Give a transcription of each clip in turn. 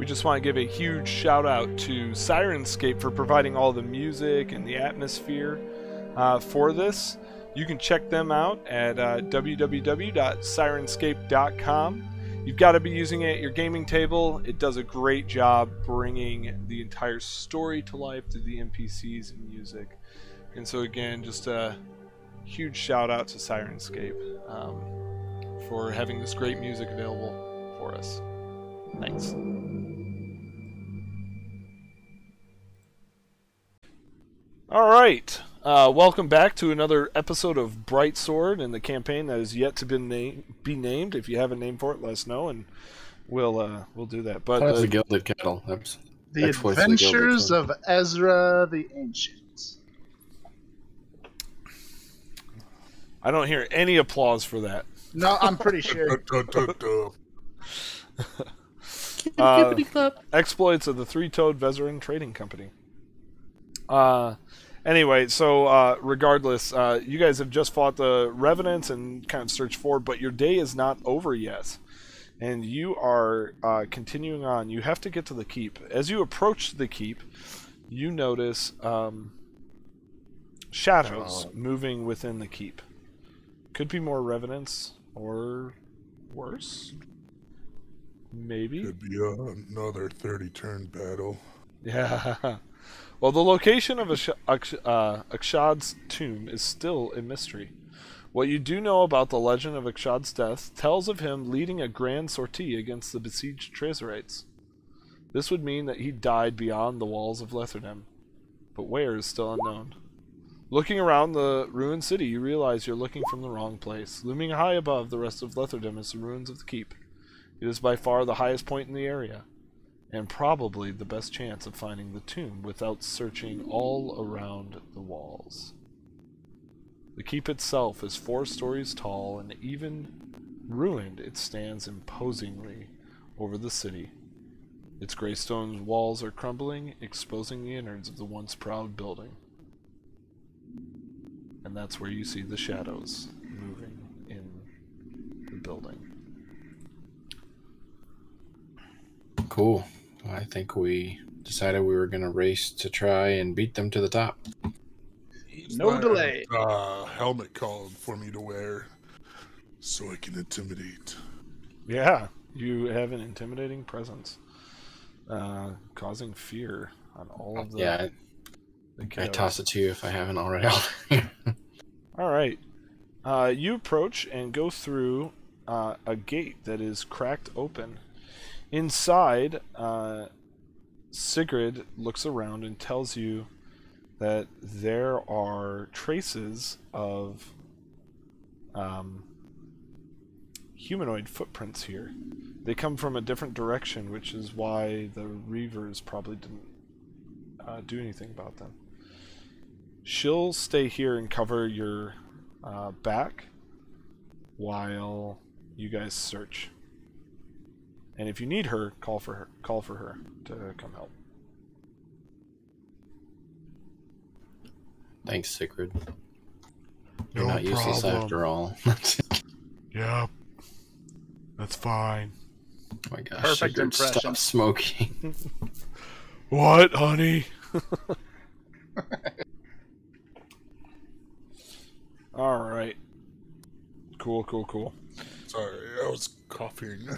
we just want to give a huge shout out to Syrinscape for providing all the music and the atmosphere uh, for this. You can check them out at uh, www.syrinscape.com. You've got to be using it at your gaming table. It does a great job bringing the entire story to life through the NPCs and music. And so, again, just a huge shout out to Syrinscape um, for having this great music available for us. Thanks. All right. Uh, welcome back to another episode of Bright Sword and the campaign that is yet to be, na- be named. If you have a name for it, let us know, and we'll uh, we'll do that. But uh, the Gilded Kettle. That's The Exploits of the Adventures of Ezra the Ancient. I don't hear any applause for that. No, I'm pretty sure. Uh, exploits of the three-toed Vezerin Trading Company. Uh, anyway, so uh, regardless, uh, you guys have just fought the Revenants and kind of searched forward, but your day is not over yet, and you are uh, continuing on. You have to get to the keep. As you approach the keep, you notice um, shadows moving within the keep. Could be more Revenants or worse. Maybe. Could be uh, another 30 turn battle. Yeah. Well, the location of Ash- uh, Akshad's tomb is still a mystery. What you do know about the legend of Akshad's death tells of him leading a grand sortie against the besieged Trezorites. This would mean that he died beyond the walls of Letherdem, but where is still unknown. Looking around the ruined city, you realize you're looking from the wrong place. Looming high above the rest of Letherdem is the ruins of the keep. It is by far the highest point in the area and probably the best chance of finding the tomb without searching all around the walls. The keep itself is four stories tall, and even ruined, it stands imposingly over the city. Its gray stone walls are crumbling, exposing the innards of the once proud building. And that's where you see the shadows moving in the building. cool. I think we decided we were going to race to try and beat them to the top. No I delay. have a helmet called for me to wear so I can intimidate. Yeah, you have an intimidating presence, uh, causing fear on all of the. Yeah, the I, I toss it to you if I haven't already. All right, uh, you approach and go through uh, a gate that is cracked open. Inside, uh, Sigrid looks around and tells you that there are traces of um, humanoid footprints here. They come from a different direction, which is why the Reavers probably didn't uh, do anything about them. She'll stay here and cover your uh, back while you guys search. And if you need her, call for her. Call for her to come help. Thanks, Sigrid. You're No not useless problem. after all. Yep. That's fine. Oh my gosh, Perfect Sigrid, impression. stop smoking. What, honey? All right. Cool, cool, cool. Sorry, I was coughing.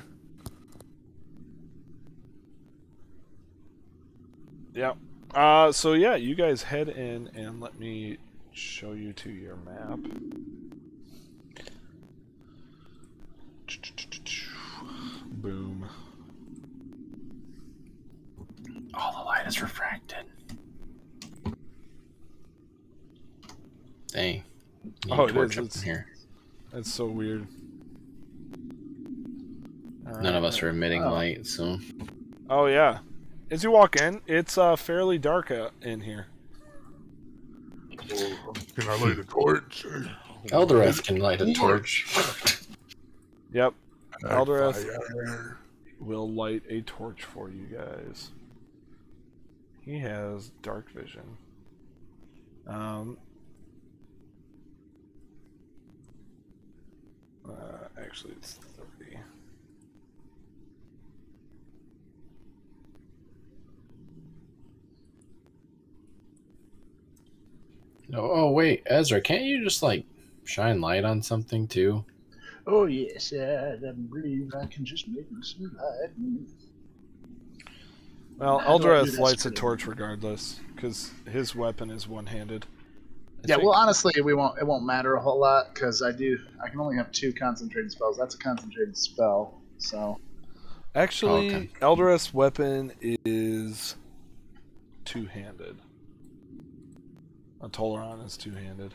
Yeah. Uh, so yeah, you guys head in and let me show you to your map. Boom. All the light is refracted. Dang. Oh, it is, it's- here. That's so weird. None of us are emitting Oh. light, so Oh yeah. As you walk in, it's uh, fairly dark uh, in here. Can I light a torch? Eldareth can light a torch. Yep. Add Eldareth. will light a torch for you guys. He has dark vision. Um, uh, actually, it's 30. Oh, oh wait, Ezra, can't you just like shine light on something too? Oh yes, yeah, I believe I can just make some light. Well, How do I do Eldreth this lights a torch regardless, because his weapon is one-handed. I Yeah, think- well, honestly, we won't. It won't matter a whole lot because I do. I can only have two concentrated spells. That's a concentrated spell. So Actually, okay. Eldreth's weapon is two-handed. A Toleron is two-handed.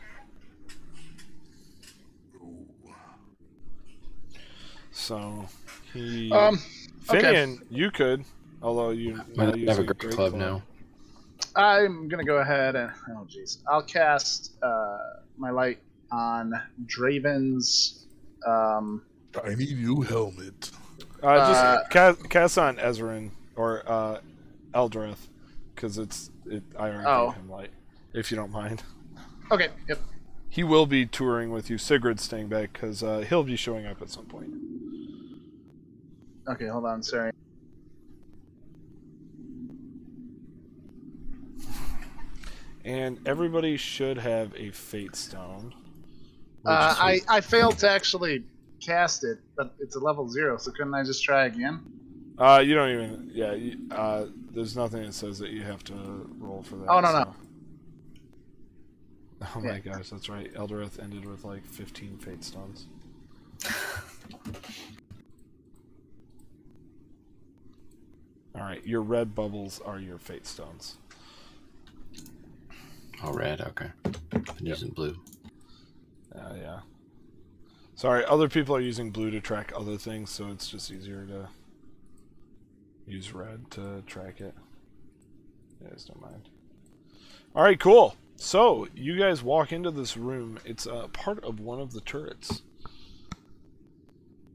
So he, um, okay. You could, although you I have a great club now. I'm gonna go ahead and oh jeez, I'll cast uh, my light on Draven's. Um, Tiny new helmet. Uh, just Uh, cast, cast on Ezrin or uh, Eldreth, because it's it. I already Oh. gave him light. If you don't mind, okay, yep. he will be touring with you. Sigurd's staying back because uh, he'll be showing up at some point. Okay, hold on. Sorry. And everybody should have a Fate Stone. Uh, I I failed to actually cast it, but it's a level zero. So couldn't I just try again? Uh, you don't even. Yeah. You, uh, there's nothing that says that you have to roll for that. Oh, no, no. So- Oh my Yeah. gosh, that's right. Eldreth ended with like 15 Fate Stones. All right, your red bubbles are your Fate Stones. Oh, red. Okay. I'm using blue. Uh, yeah. Sorry, other people are using blue to track other things, so it's just easier to use red to track it. You guys don't mind. All right, cool. So you guys walk into this room. It's uh, part of one of the turrets.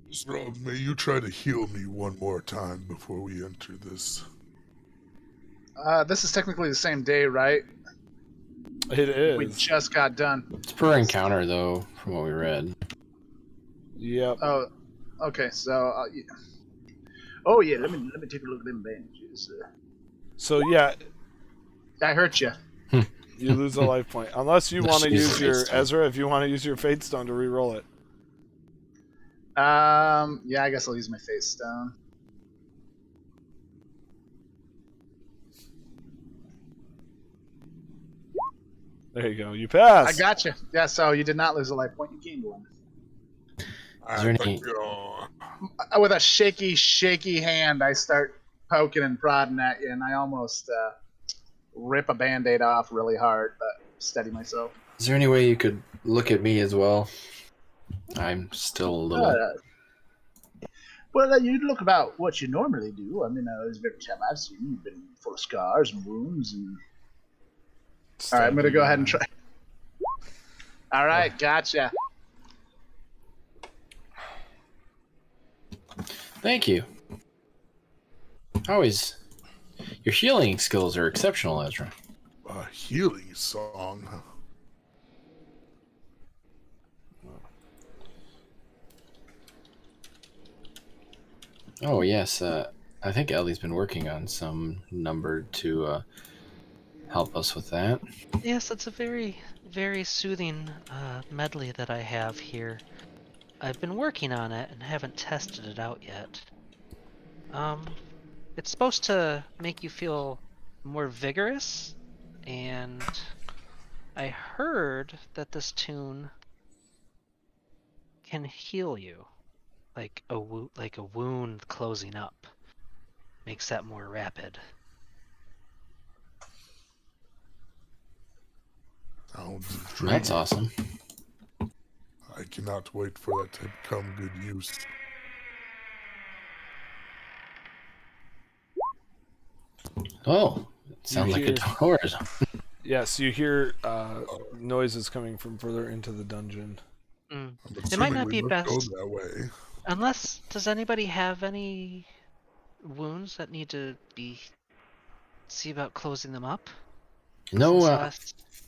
Zrob, may you try to heal me one more time before we enter this? Uh, this is technically the same day, right? It We just got done. It's per encounter though, from what we read. Yep. Oh, okay. So, uh, yeah. oh yeah. Let me let me take a look at them bandages. Uh, So yeah, I hurt you. You lose a life point unless you want to use use your Ezra. If you want to use your Fate Stone to re-roll it. Um, yeah. I guess I'll use my face stone. There you go. You pass. I got you. Yeah. So you did not lose a life point. You gained one. Is there any- With a shaky, shaky hand, I start poking and prodding at you, and I almost uh, rip a band-aid off really hard, but steady myself. Is there any way you could look at me as well? I'm still a little. Uh, well, uh, you look about what you normally do. I mean, uh, every time I've seen you, you've been full of scars and wounds. And all right, I'm gonna go ahead and try. All right, gotcha. Thank you. Always. Your healing skills are exceptional, Ezra. a healing song. Oh yes, uh, I think Ellie's been working on some number to uh, help us with that. Yes, it's a very, very soothing uh, medley that I have here. I've been working on it and haven't tested it out yet. Um, it's supposed to make you feel more vigorous, and I heard that this tune can heal you, like a wo- like a wound closing up, makes that more rapid. Sounds That's awesome. I cannot wait for that to come good use. Oh, it sounds like a hear- Yes, you hear uh, noises coming from further into the dungeon. Mm. It might not be best- Go that way. Unless, does anybody have any wounds that need to be see about closing them up? No, uh,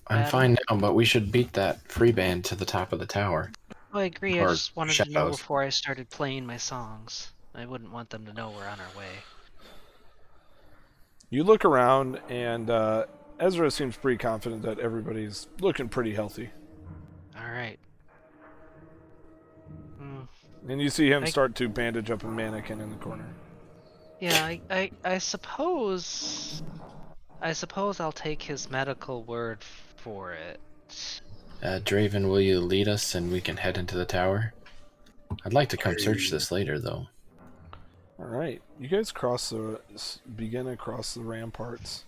I'm battle? fine now, but we should beat that free band to the top of the tower. Oh, I agree. I just wanted to know shadows. before I started playing my songs. I wouldn't want them to know we're on our way. You look around, and uh, Ezra seems pretty confident that everybody's looking pretty healthy. All right. Mm, And you see him I- start to bandage up a mannequin in the corner. yeah, I, I, I suppose, I suppose I'll take his medical word for it. Uh, Draven, will you lead us and we can head into the tower? I'd like to come search this later, though. All right, you guys cross the begin across the ramparts.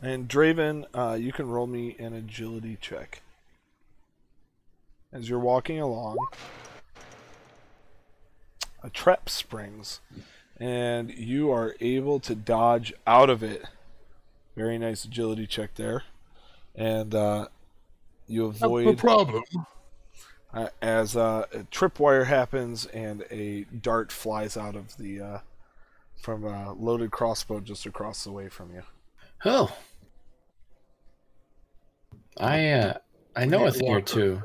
And Draven, uh, you can roll me an agility check. As you're walking along, a trap springs, and you are able to dodge out of it. Very nice agility check there. And uh, you Not the problem. uh, as uh, a tripwire happens and a dart flies out of the uh, from a loaded crossbow just across the way from you. Oh. I uh I know a thing or two.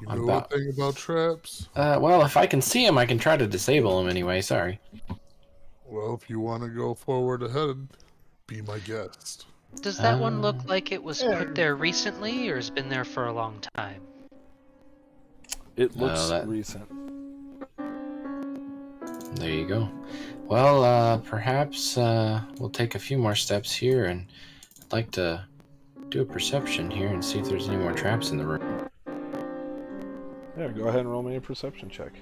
You know about- a thing about traps? Uh well, if I can see him, I can try to disable him anyway. Sorry. Well, if you want to go forward ahead, be my guest. Does that one look Um, like it was put there recently, or has been there for a long time? It looks that- recent. There you go. Well, uh perhaps uh we'll take a few more steps here and I'd like to do a perception here and see if there's any more traps in the room. Yeah, go ahead and roll me a perception check.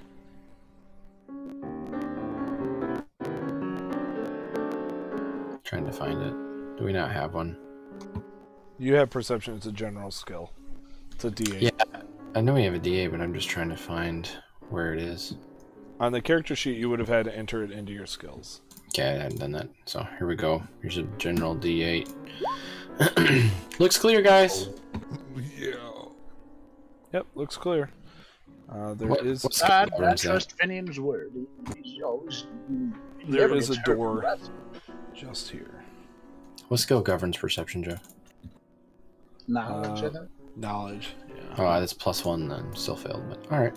Trying to find it. Do we not have one? You have perception; it's a general skill. It's a D8. Yeah. I know we have a DA, but I'm just trying to find where it is. On the character sheet, you would have had to enter it into your skills. Okay, I haven't done that. So here we go. Here's a general D8. Looks clear, guys. Yeah. Yep, looks clear. Uh, there What- is what skill I, I trust Finian's word. He's always. he There never is gets a door. just here. What skill governs perception, Joe? Knowledge, I Uh, think. Knowledge. Yeah. Oh, that's plus one then. Still failed, but all right.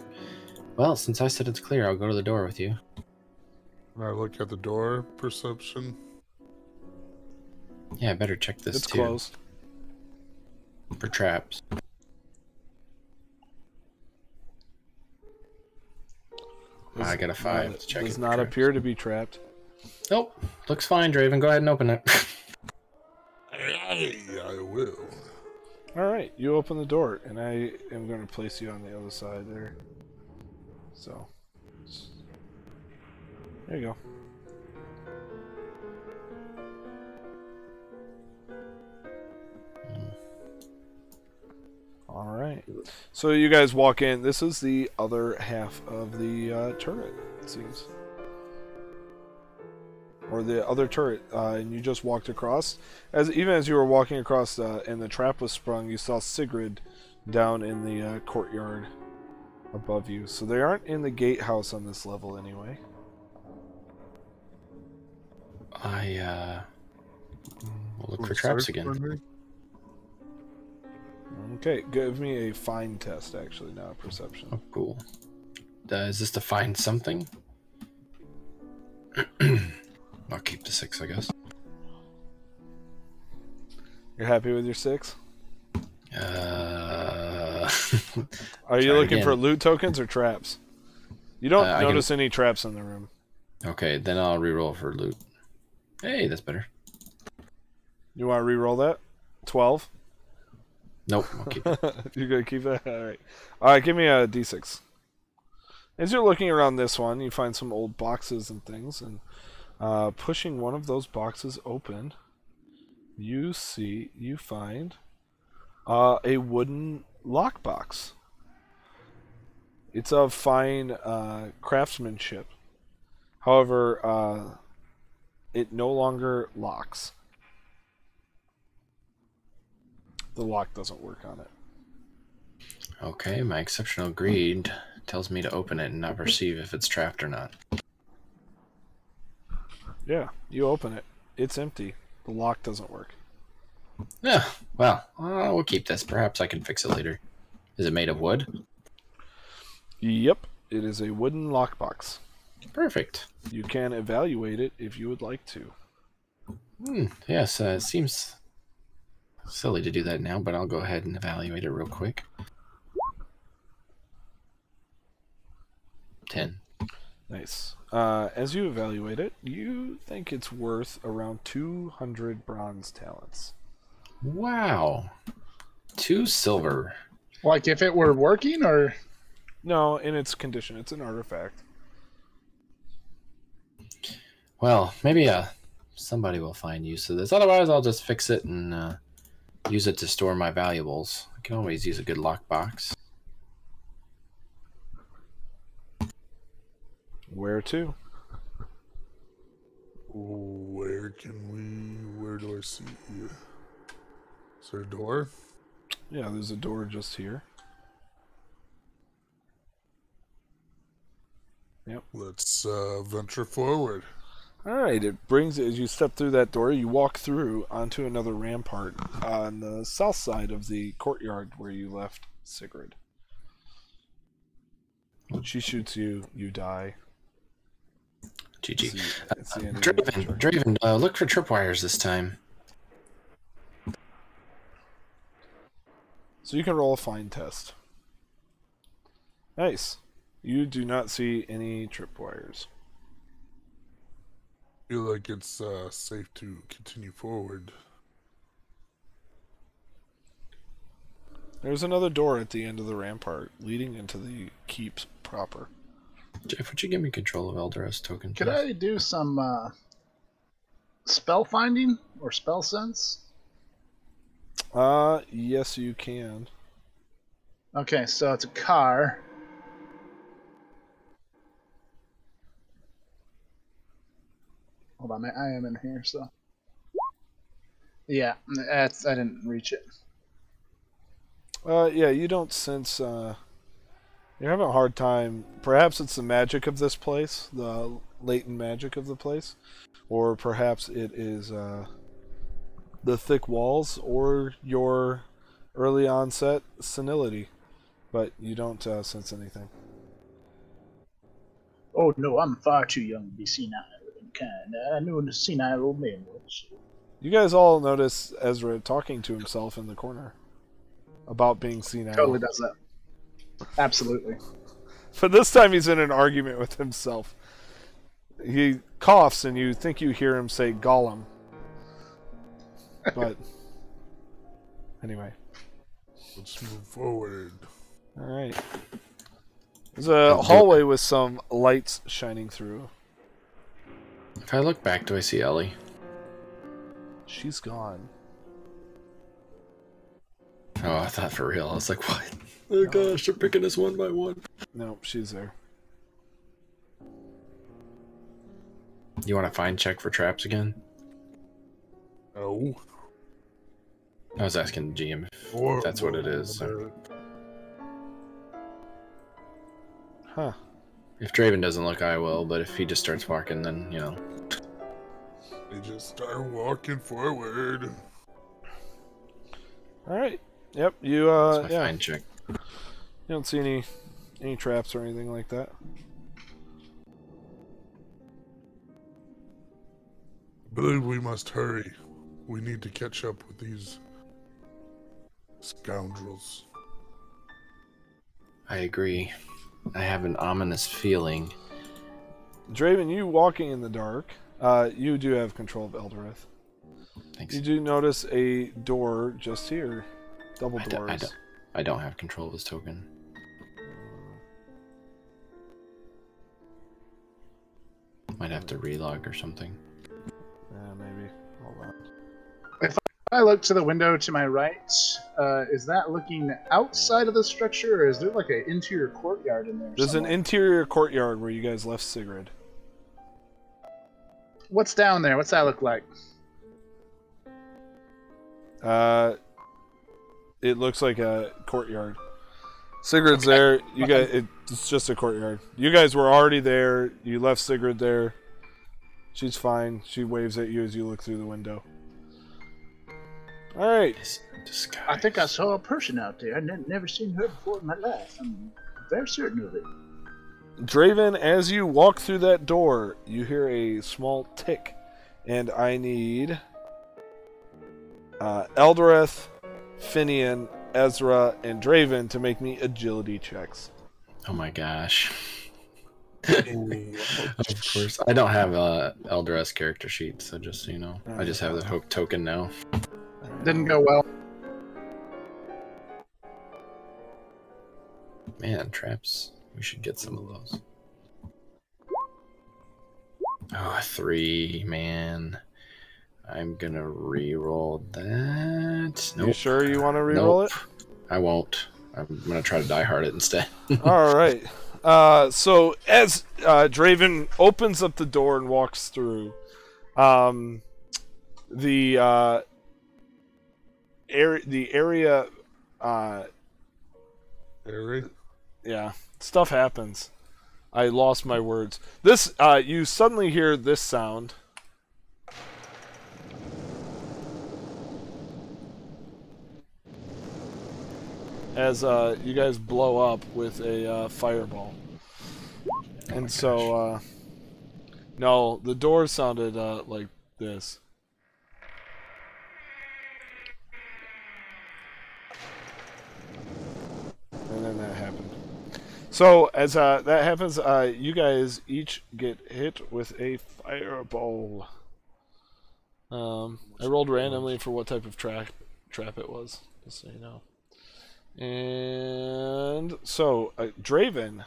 Well, since I said it's clear, I'll go to the door with you. When I look at the door, perception. Yeah, I better check this too. it's too closed. for traps. Ah, I got a five Not- to check Does it for not traps. appear to be trapped. Nope. Looks fine, Draven. Go ahead and open it. I will. All right, you open the door, and I am going to place you on the other side there. So, there you go. All right. So you guys walk in. This is the other half of the uh, turret. It seems, or the other turret, uh, and you just walked across. As even as you were walking across, uh, and the trap was sprung, you saw Sigrid down in the uh, courtyard above you. So they aren't in the gatehouse on this level anyway. I uh, will look Will for traps again. for? Okay, give me a find test. Actually, now perception. Oh, cool. Uh, is this to find something? I'll keep the six, I guess. You're happy with your six? Uh, Are you looking for loot tokens or traps? You don't Uh, I can- notice any traps in the room. okay, then I'll reroll for loot. Hey, that's better. You want to re-roll that? Twelve. Nope, I'll keep it. You're gonna keep that. All right. All right. Give me a d6. As you're looking around this one, you find some old boxes and things, and uh, pushing one of those boxes open, you see you find uh, a wooden lockbox. It's of fine uh, craftsmanship. However, uh, it no longer locks. The lock doesn't work on it. Okay, my exceptional greed tells me to open it and not perceive if it's trapped or not. Yeah, you open it. It's empty. The lock doesn't work. Yeah, well, uh, we'll keep this. Perhaps I can fix it later. Is it made of wood? Yep, it is a wooden lockbox. Perfect. You can evaluate it if you would like to. Hmm, yes, uh, it seems silly to do that now, but I'll go ahead and evaluate it real quick. 10. Nice. Uh, as you evaluate it, you think it's worth around 200 bronze talents. Wow. Two silver. Like if it were working, or No, in its condition, it's an artifact. Well, maybe uh, somebody will find use of this. Otherwise, I'll just fix it and uh, use it to store my valuables. I can always use a good lockbox. Where to? Where can we? Where do I see? Is there a door? Yeah, there's a door just here. Yep. Let's uh, venture forward. All right, it brings as you step through that door, you walk through onto another rampart on the south side of the courtyard where you left Sigrid. When she shoots you, you die. It's GG. the, it's the end of your Draven. Draven, uh, look for tripwires this time. So you can roll a find test. Nice. You do not see any tripwires. Feel like it's uh, safe to continue forward. There's another door at the end of the rampart leading into the keep proper. Jeff, would you give me control of Eldoros token? could please? I do some uh, spell finding or spell sense? Uh, yes, you can. Okay, so it's a car. Hold on, I am in here, so. Yeah, that's I didn't reach it. Uh, yeah, you don't sense. Uh, you're having a hard time. Perhaps it's the magic of this place, the latent magic of the place, or perhaps it is uh, the thick walls or your early onset senility. But you don't uh, sense anything. Oh no, I'm far too young to be senile and kind. I knew a senile old man once. You guys all notice Ezra talking to himself in the corner about being senile. Totally does that. Absolutely. But this time he's in an argument with himself. He coughs, and you think you hear him say Gollum. But anyway, Let's move forward. all right. There's a hallway with some lights shining through. If I look back, do I see Ellie? She's gone. Oh, I thought for real. I was like, what? Oh gosh, they're picking us one by one. No, she's there. You want to find check for traps again? No. I was asking the GM if Or, that's what it is. So. Huh. If Draven doesn't look, I will. But if he just starts walking, then you know. They just start walking forward. All right. Yep. You That's uh my yeah. find check. You don't see any any traps or anything like that. I believe we must hurry. We need to catch up with these scoundrels. I agree. I have an ominous feeling. Draven, you walking in the dark. Uh, you do have control of Eldoreth. Thanks. You do notice a door just here. Double I, do, doors. I, don't, I don't have control of this token. Might have to relog or something. Yeah, maybe. Hold on. If I look to the window to my right, uh, is that looking outside of the structure, or is there like an interior courtyard in there? There's an interior courtyard where you guys left Sigrid. What's down there? What's that look like? Uh, it looks like a courtyard. Sigrid's there. You guys, it's just a courtyard. You guys were already there. You left Sigrid there. She's fine. She waves at you as you look through the window. All right. Disguise. I think I saw a person out there. I ne- never seen her before in my life. I'm very certain of it. Draven, as you walk through that door, you hear a small tick, and I need uh, Eldareth, Finian, Ezra, and Draven to make me agility checks. Oh my gosh. Of course. I don't have uh, a Eldra's character sheet, so just so you know. I just have the hook token now. Didn't go well. Man, traps. We should get some of those. Oh, three, man. I'm gonna re-roll that. You Nope. sure you want to reroll Nope. It? I won't. I'm gonna try to die hard it instead. All right. Uh, so as uh, Draven opens up the door and walks through, um, the uh, area, the area, uh, Harry? yeah, stuff happens. I lost my words. This, uh, you suddenly hear this sound. As uh, you guys blow up with a uh, fireball. and so, uh, no, the door sounded uh, like this. And then that happened. So as uh, that happens, uh, you guys each get hit with a fireball. Um, I rolled randomly for what type of trap trap it was, just so you know. And so uh, Draven,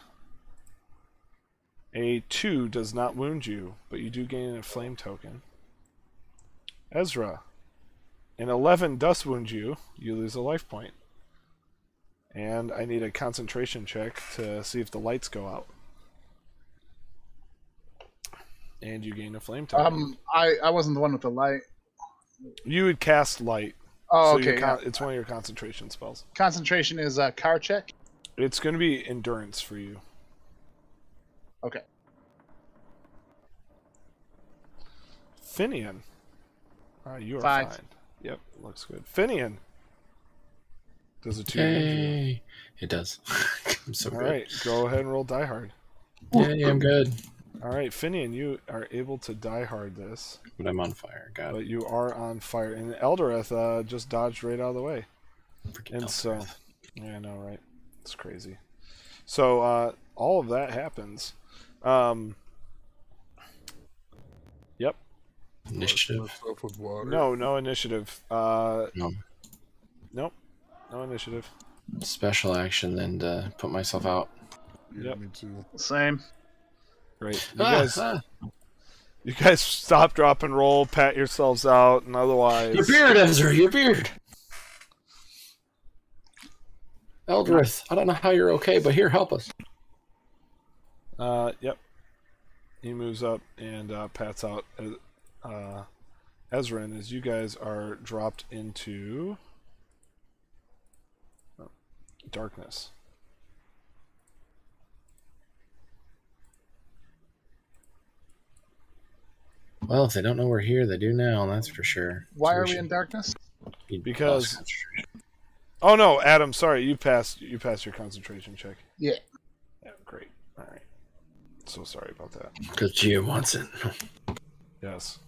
a two does not wound you, but you do gain a flame token. Ezra, an eleven does wound you. You lose a life point. And I need a concentration check to see if the lights go out. And you gain a flame token. Um, I, I wasn't the one with the light. you would cast light. Oh, so okay. con- yeah. it's one of your concentration spells. Concentration is a car check. It's going to be endurance for you. Okay. Finian. Uh, you are Five. fine. Yep, looks good. Finian. Does a two wound? Yay! It does. I'm so All good. right, go ahead and roll die hard. Yay, I'm good. All right, Finian, you are able to die hard this, But I'm on fire. Got it. but you are on fire. And Eldareth uh, just dodged right out of the way. Freaking And Eldrath. so, yeah, I know, right? It's crazy. So uh, all of that happens. Um, yep. Initiative. With water. No, no initiative. Uh, No. nope. No initiative. Special action, then to put myself out. Yeah, Yep. me too. Same. Great. You Ah, guys, ah. you guys stop, drop, and roll. Pat yourselves out, and otherwise. Your beard, Ezra, your beard. Eldrith, I don't know how you're okay, but here, help us. Uh, yep. He moves up and uh, pats out uh, uh, Ezrin as you guys are dropped into darkness. Well, if they don't know we're here, they do now, that's for sure. Why So are we should in darkness? Because- Oh no, Adam. Sorry, you passed. You passed your concentration check. Yeah. Yeah, great. All right. So sorry about that. Because Gia wants it. Yes.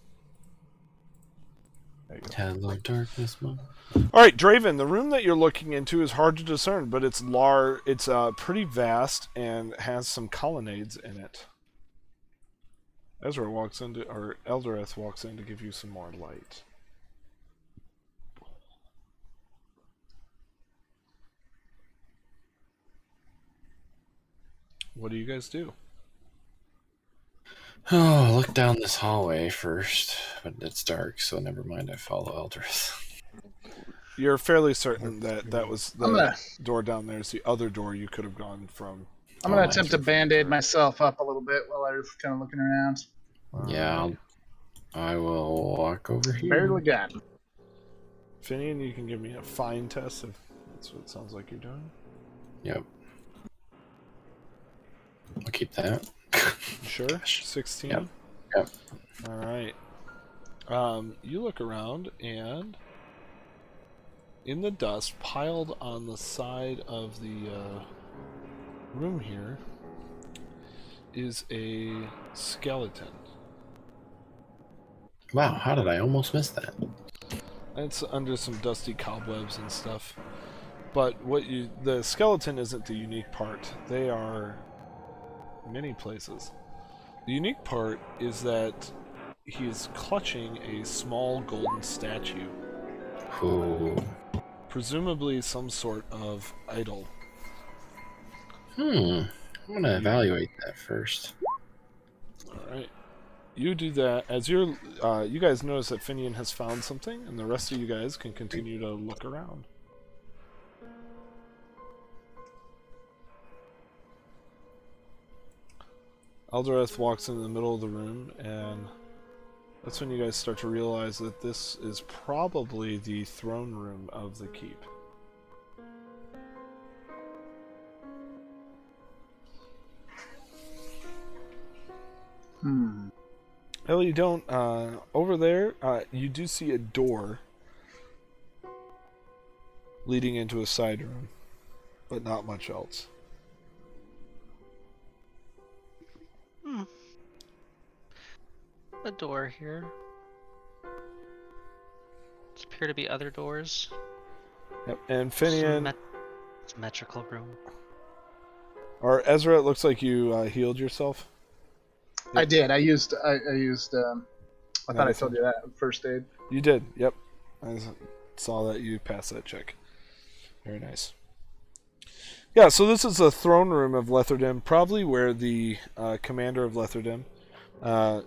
There you go. Hello, darkness, mom. All right, Draven. The room that you're looking into is hard to discern, but it's lar. It's uh, pretty vast and has some colonnades in it. Ezra walks into, or Eldareth walks in to give you some more light. What do you guys do? Oh, look down this hallway first, but it's dark, so never mind. I follow Eldrith. You're fairly certain that that was the gonna- door down there is the other door you could have gone from. I'm Oh, gonna nice. attempt to band-aid myself up a little bit while I'm kind of looking around. Yeah, I'll, I will walk over here. Barely got. Finian, you can give me a fine test if that's what it sounds like you're doing. Yep. I'll keep that. Sure. 16. Yep. Yep. All right. Um, you look around and in the dust piled on the side of the uh, room here is a skeleton. Wow, how did I almost miss that? It's under some dusty cobwebs and stuff. But what you the skeleton isn't the unique part. They are many places. The unique part is that he is clutching a small golden statue, Ooh. presumably some sort of idol. Hmm. I'm gonna evaluate that first. All right. You do that as you're. Uh, you guys notice that Finian has found something, and the rest of you guys can continue to look around. Eldareth walks into the middle of the room, and that's when you guys start to realize that this is probably the throne room of the keep. Hmm. Well, you don't. Uh, over there, uh, you do see a door leading into a side room, but not much else. Hmm. A door here. There appear to be other doors. Yep. And Finian Symmet- Symmetrical room. or Ezra, it looks like you uh, healed yourself. I did. I used. I, I used. Um, I thought I told you that first aid. You did. Yep. I saw that you passed that check. Very nice. Yeah, so this is the throne room of Letherdim, probably where the uh, commander of Letherdim, uh,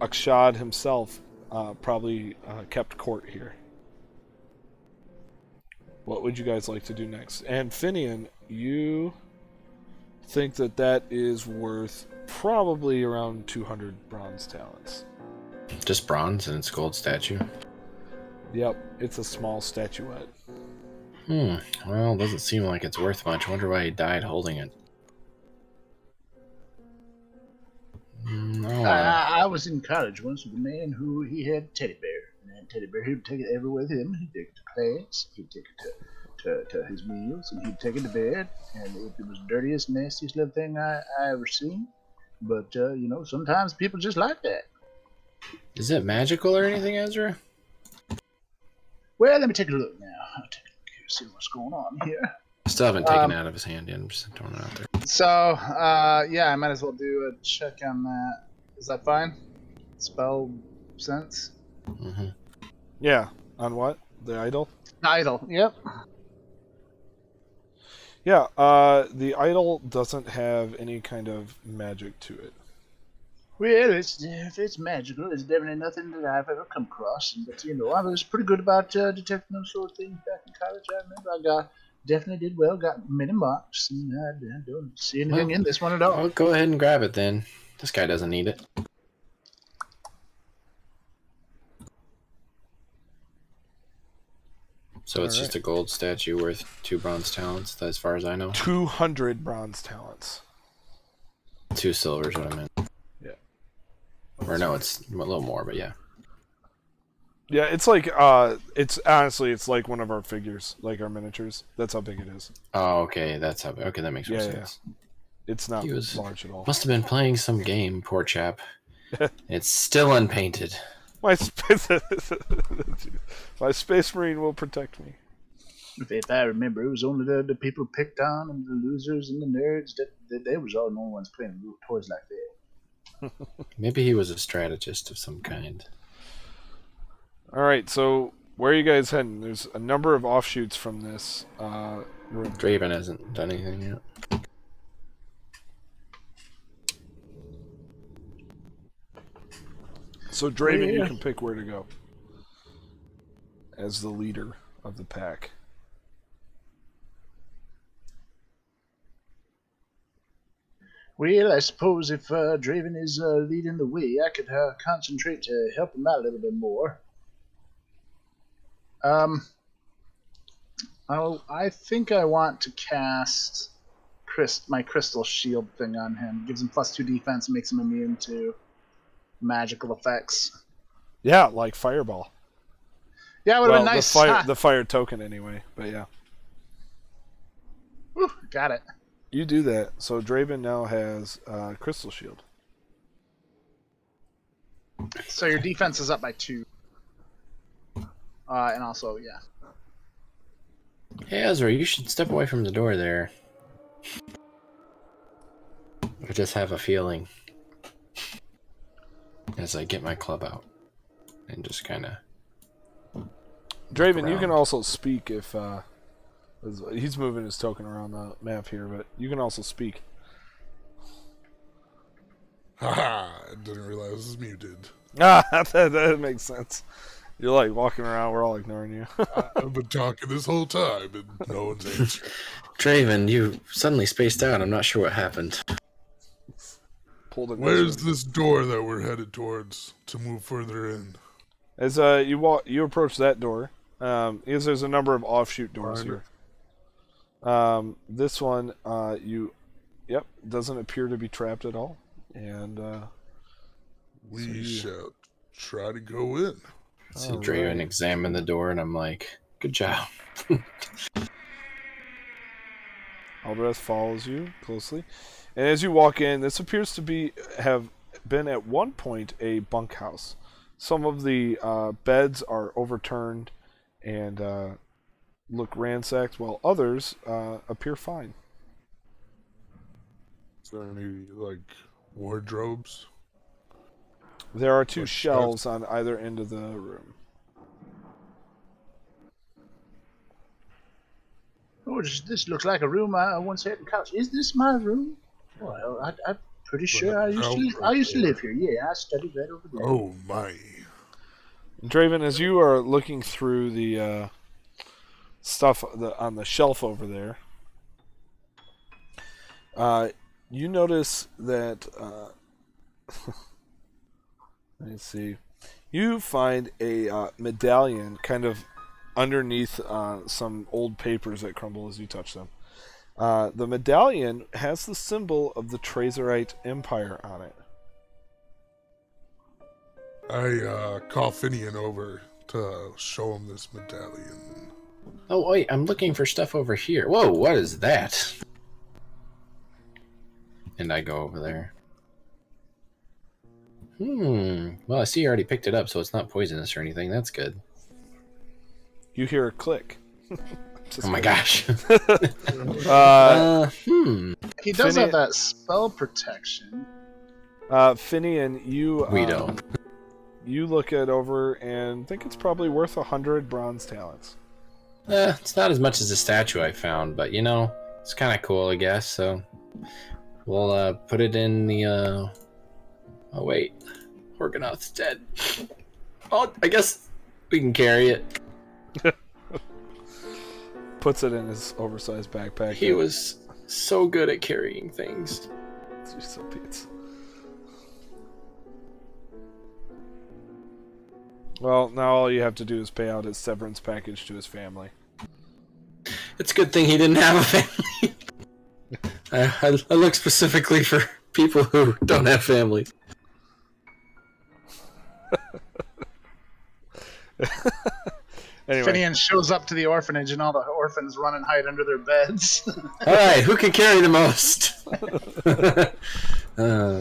Akshad himself, uh, probably uh, kept court here. What would you guys like to do next? And Finian, you think that that is worth probably around 200 bronze talents. Just bronze and it's gold statue. Yep, it's a small statuette. Hmm. Well, doesn't seem like it's worth much. Wonder why he died holding it. Mm, oh, I. I, I was in college once with a man who he had a teddy bear, and that teddy bear he'd take it everywhere with him. He'd take it to class, he'd take it to, to, to his meals, and he'd take it to bed. And it, it was the dirtiest, nastiest little thing I, I ever seen. But uh, you know, sometimes people just like that. Is it magical or anything, Ezra? Well, let me take a look now. I'll take a look here, see what's going on here. Still haven't taken Um, it out of his hand yet. I'm just throwing it out there. So, uh, yeah, I might as well do a check on that. Is that fine? Spell sense? Mm-hmm. Yeah, on what? The idol? Idle. Yep. Yeah, uh, the idol doesn't have any kind of magic to it. Well, it's if it's magical, it's definitely nothing that I've ever come across. But you know, I was pretty good about uh, detecting those sort of things back in college. I remember I got definitely did well, got many marks, and I, I don't see anything Well, in this one at all. I'll go ahead and grab it then. This guy doesn't need it. So it's just a gold statue worth two bronze talents, as far as I know. 200 bronze talents. Two silvers, what I meant. Yeah. Or no, it's a little more, but yeah. Yeah, it's like, uh, it's honestly, it's like one of our figures, like our miniatures. That's how big it is. Oh, okay, that's how. Okay, that makes more Yeah, yeah. sense. It's not He was- large at all. Must have been playing some game, poor chap. it's still unpainted. My space, my space marine will protect me. If, if I remember, it was only the, the people picked on and the losers and the nerds that, that they was all the only ones playing with toys like that. Maybe he was a strategist of some kind. All right, so where are you guys heading? There's a number of offshoots from this uh, room. Draven hasn't done anything yet. So Draven, you can pick where to go as the leader of the pack. Well, I suppose if uh, Draven is uh, leading the way, I could uh, concentrate to help him out a little bit more. Um, I I think I want to cast Christ, my crystal shield thing on him. Gives him plus two defense and makes him immune to magical effects. Yeah, like Fireball. Yeah, it would well, have been nice. the fire, Ah, the fire token anyway. But yeah, whew, got it. you do that. So Draven now has uh, Crystal Shield. So your defense is up by two. Uh, and also, yeah. Hey Ezra, you should step away from the door there. I just have a feeling. As I get my club out. And just kinda Draven, you can also speak if uh, he's moving his token around the map here, but you can also speak. Haha, I didn't realize it was muted. Ah, that, that makes sense. You're like walking around, we're all ignoring you. I've been talking this whole time and no one's answering. Draven, you suddenly spaced out. I'm not sure what happened. Pulled it Where's this door that we're headed towards to move further in? As uh, you walk, you approach that door. Um, because there's a number of offshoot doors Find here. Um, this one, uh, you, yep, doesn't appear to be trapped at all, and uh, We So you- shall try to go in. See All Draven right. examine the door, and I'm like, good job. Aldreth follows you closely, and as you walk in, this appears to be have been at one point a bunkhouse. Some of the uh, beds are overturned and uh, look ransacked, while others uh, appear fine. Is there any like wardrobes? There are two Like shelves on either end of the room. Oh, this, this looks like a room I once had in college. Is this my room? Well, I, I'm pretty sure I used to. I used to live here. Yeah, I studied right over there. Oh my! Draven, as you are looking through the uh, stuff the, on the shelf over there, uh, you notice that. Uh, let me see. You find a uh, medallion kind of underneath uh, some old papers that crumble as you touch them. Uh, the medallion has the symbol of the Trazerite Empire on it. I uh, call Finian over to show him this medallion. Oh, wait, I'm looking for stuff over here. Whoa, what is that? And I go over there. Hmm. Well, I see you already picked it up, so it's not poisonous or anything. That's good. You hear a click. Just Oh my gosh. Uh, uh, hmm. He does Fini- have that spell protection. Uh, Finian, you We um, don't. You look it over and think it's probably worth a hundred bronze talents. Eh, it's not as much as the statue I found, but you know, it's kind of cool, I guess. So we'll uh, put it in the. Uh... Oh wait, Horgonoth's dead. Oh, I guess we can carry it. Puts it in his oversized backpack. He was so good at carrying things. Jeez. Well, now all you have to do is pay out his severance package to his family. It's a good thing he didn't have a family. I, I, I look specifically for people who don't have families. Anyway, Finian shows up to the orphanage, and all the orphans run and hide under their beds. All right, who can carry the most? uh,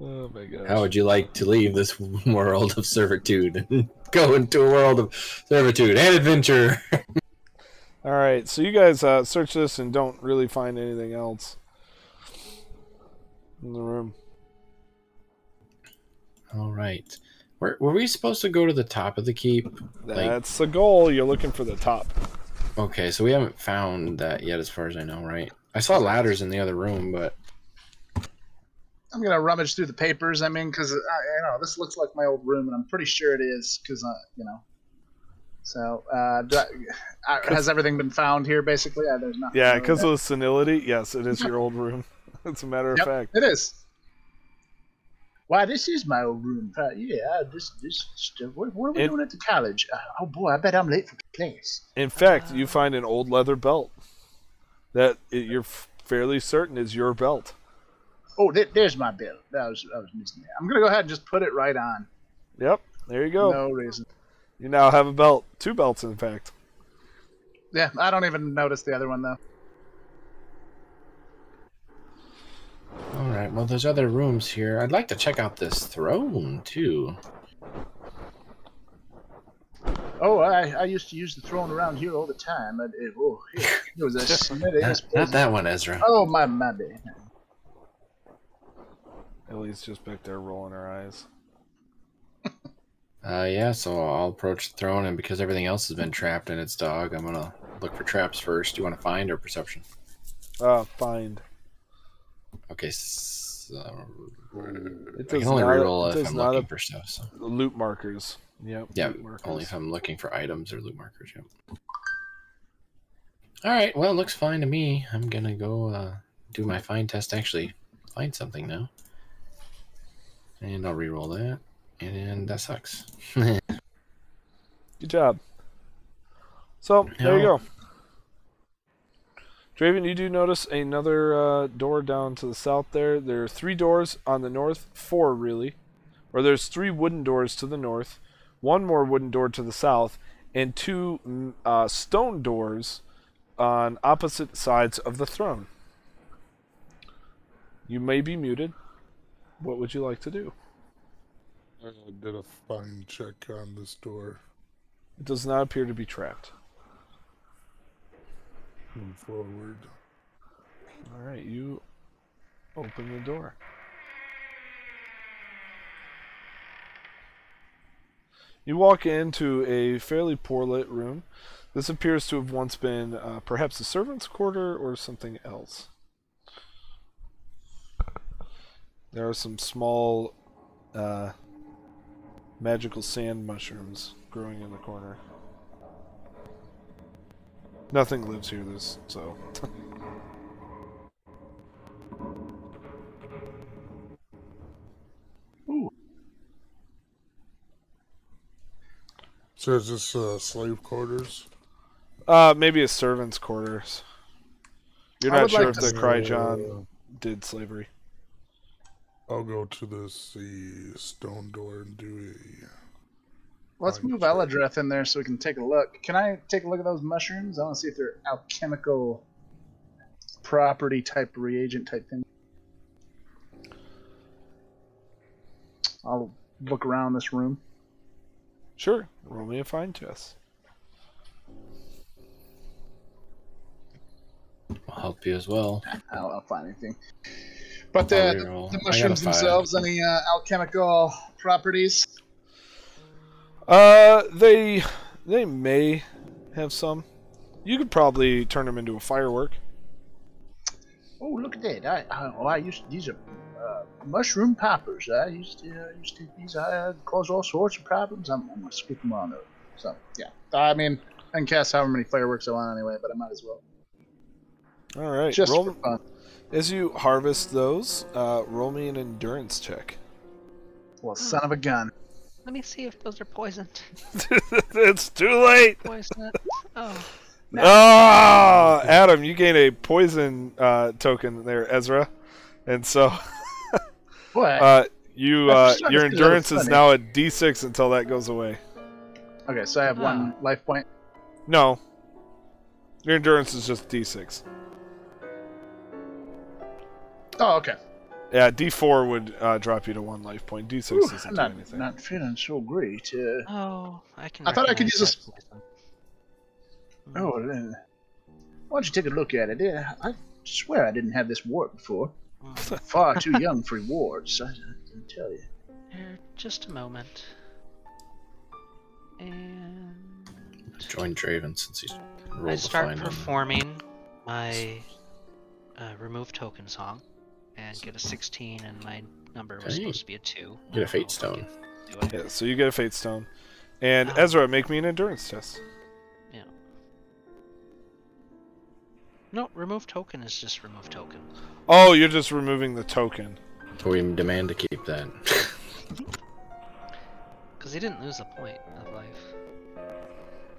oh my god! how would you like to leave this world of servitude and go into a world of servitude and adventure? All right, so you guys uh, search this and don't really find anything else in the room. All right. Were, were we supposed to go to the top of the keep? Like- That's the goal. You're looking for the top. Okay, so we haven't found that yet, as far as I know, right? I saw ladders in the other room, but I'm gonna rummage through the papers. I mean, because I, I know this looks like my old room, and I'm pretty sure it is, because uh, you know. So, uh, do I, uh, has everything been found here? Basically, uh, there's not. Yeah, because of the senility. Yes, it is your old room. It's a matter of Yep, fact. it is. Why, this is my old room. Uh, yeah, this this. Stuff. What, what are we It- doing at the college? Uh, oh boy, I bet I'm late for class. In fact, you find an old leather belt that it, you're f- fairly certain is your belt. Oh, there, there's my belt. That was I was missing that. I'm gonna go ahead and just put it right on. Yep, there you go. No reason. You now have a belt, two belts, in fact. Yeah, I don't even notice the other one though. Right. Well, there's other rooms here. I'd like to check out this throne too. Oh, I, I used to use the throne around here all the time. I, it, oh, it, it was a smitty. Not, not that one, Ezra. Oh, my, my bad. Ellie's just back there rolling her eyes. Uh, yeah. So I'll approach the throne, and because everything else has been trapped in its dog, I'm gonna look for traps first. Do you want to find or perception? Uh, find. Okay. So, It I can only not, reroll if does I'm looking a- for stuff. So. loot markers. Yep. Yeah, markers. only if I'm looking for items or loot markers. Yep. All right. Well, it looks fine to me. I'm gonna go uh, do my find test. Actually, find something now, and I'll re-roll that. And that sucks. Good job. So there you go. Draven, you do notice another uh, door down to the south there. There are three doors on the north, four really. Or there's three wooden doors to the north, one more wooden door to the south, and two mm, uh, stone doors on opposite sides of the throne. You may be muted. What would you like to do? I did a find check on this door. It does not appear to be trapped. Move forward. All right, you open the door. You walk into a fairly poor lit room. This appears to have once been uh, perhaps a servant's quarter or something else. There are some small uh, magical sand mushrooms growing in the corner. Nothing lives here, this so. So is this uh, slave quarters? Uh, maybe a servant's quarters. You're not sure like if the Cryjon Uh, did slavery. I'll go to the stone door and do a. Let's move sure. Eladreth in there so we can take a look. Can I take a look at those mushrooms? I want to see if they're alchemical property type reagent type thing. I'll look around this room. Sure. Roll me a find test. I'll help you as well. I'll, I'll find anything. But I'll the, the I got a mushrooms themselves, any uh, alchemical properties? Uh, they they may have some. You could probably turn them into a firework. Oh, look at that! I, I, oh, I used these are uh, mushroom poppers. I used to uh, used to these uh, cause all sorts of problems. I'm, I'm gonna scoop them on up. So yeah, I mean, I can cast however many fireworks I want anyway, but I might as well All right. just roll for fun. as you harvest those. Uh, roll me an endurance check. Well, son of a gun. Let me see if those are poisoned. it's too late. Poison it. Oh, Ah, Adam, you gain a poison uh, token there, Ezra, and so Boy, uh, you uh, your this is really endurance is now at D6 until that goes away. okay, so I have one life point. No, your endurance is just D6. Oh, okay. Yeah, D4 would uh, drop you to one life point. D6 Whew, doesn't I'm do not, anything. not feeling so great. Uh, oh, I can. I thought I could recognize use that poison. oh, uh, why don't you take a look at it? Yeah, I swear I didn't have this wart before. Mm, Far too young for warts, I, I can tell you. Here, just a moment. And Join Draven since he's I start find on performing my uh, remove token song, and get a 16, and my number was Okay. supposed to be a two. Get a fate stone. Do Yeah, so you get a fate stone, and Ah. Ezra, make me an endurance test. Yeah. No, remove token is just remove token. Oh, you're just removing the token. We demand to keep that. Because he didn't lose a point of life.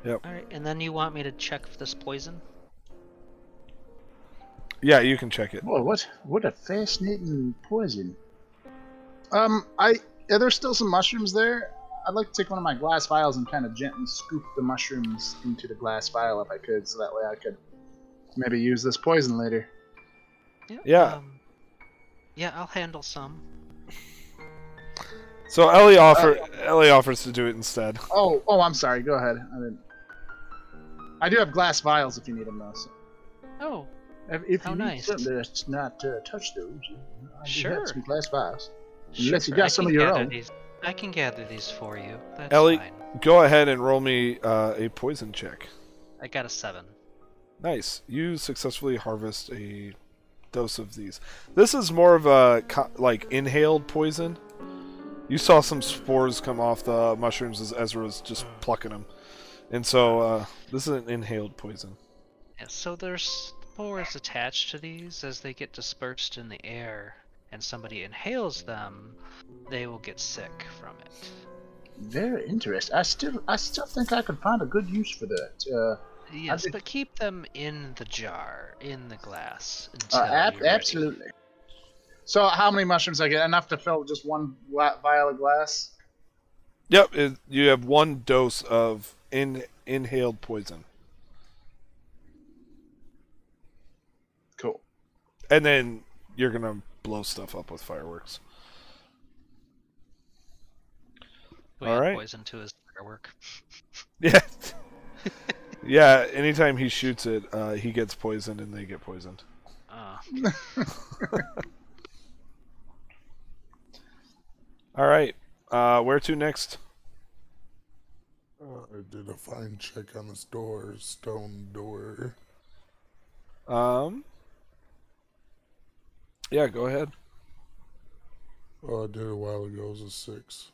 Yep. Alright, and then you want me to check for this poison? Yeah, you can check it. Boy, what what a fascinating poison. Um, I are there still some mushrooms there? I'd like to take one of my glass vials and kind of gently scoop the mushrooms into the glass vial if I could, so that way I could maybe use this poison later. Yeah. Um, Yeah, I'll handle some. So Ellie offer Ellie offers to do it instead. Oh, oh, I'm sorry. Go ahead. I didn't. I do have glass vials if you need them, though. So Oh, if, if How you need nice. something to not uh, touch those, you know, I Sure. have some glass vials. sure. Unless you got I some of your gather own. These. I can gather these for you. That's Ellie- fine. Go ahead and roll me uh, a poison check. I got a seven. Nice. You successfully harvest a dose of these. This is more of a co- like inhaled poison. You saw some spores come off the mushrooms as Ezra was just plucking them, and so uh, this is an inhaled poison. Yeah, so there's spores attached to these as they get dispersed in the air, and somebody inhales them, they will get sick from it. Very interesting. I still, I still think I could find a good use for that. Uh, Yes, did- but keep them in the jar, in the glass. Until uh, ab- absolutely. So, how many mushrooms I get? Enough to fill just one vial of glass? Yep, it, you have one dose of in inhaled poison, Cool. And then you're gonna blow stuff up with fireworks. We All add right. poison to his firework. Yeah. yeah, anytime he shoots it, uh, he gets poisoned and they get poisoned. Uh, All right. Uh, where to next? Uh, I did a find check on this door, stone door. Um. Yeah, go ahead. Oh, I did a while ago. It was a six.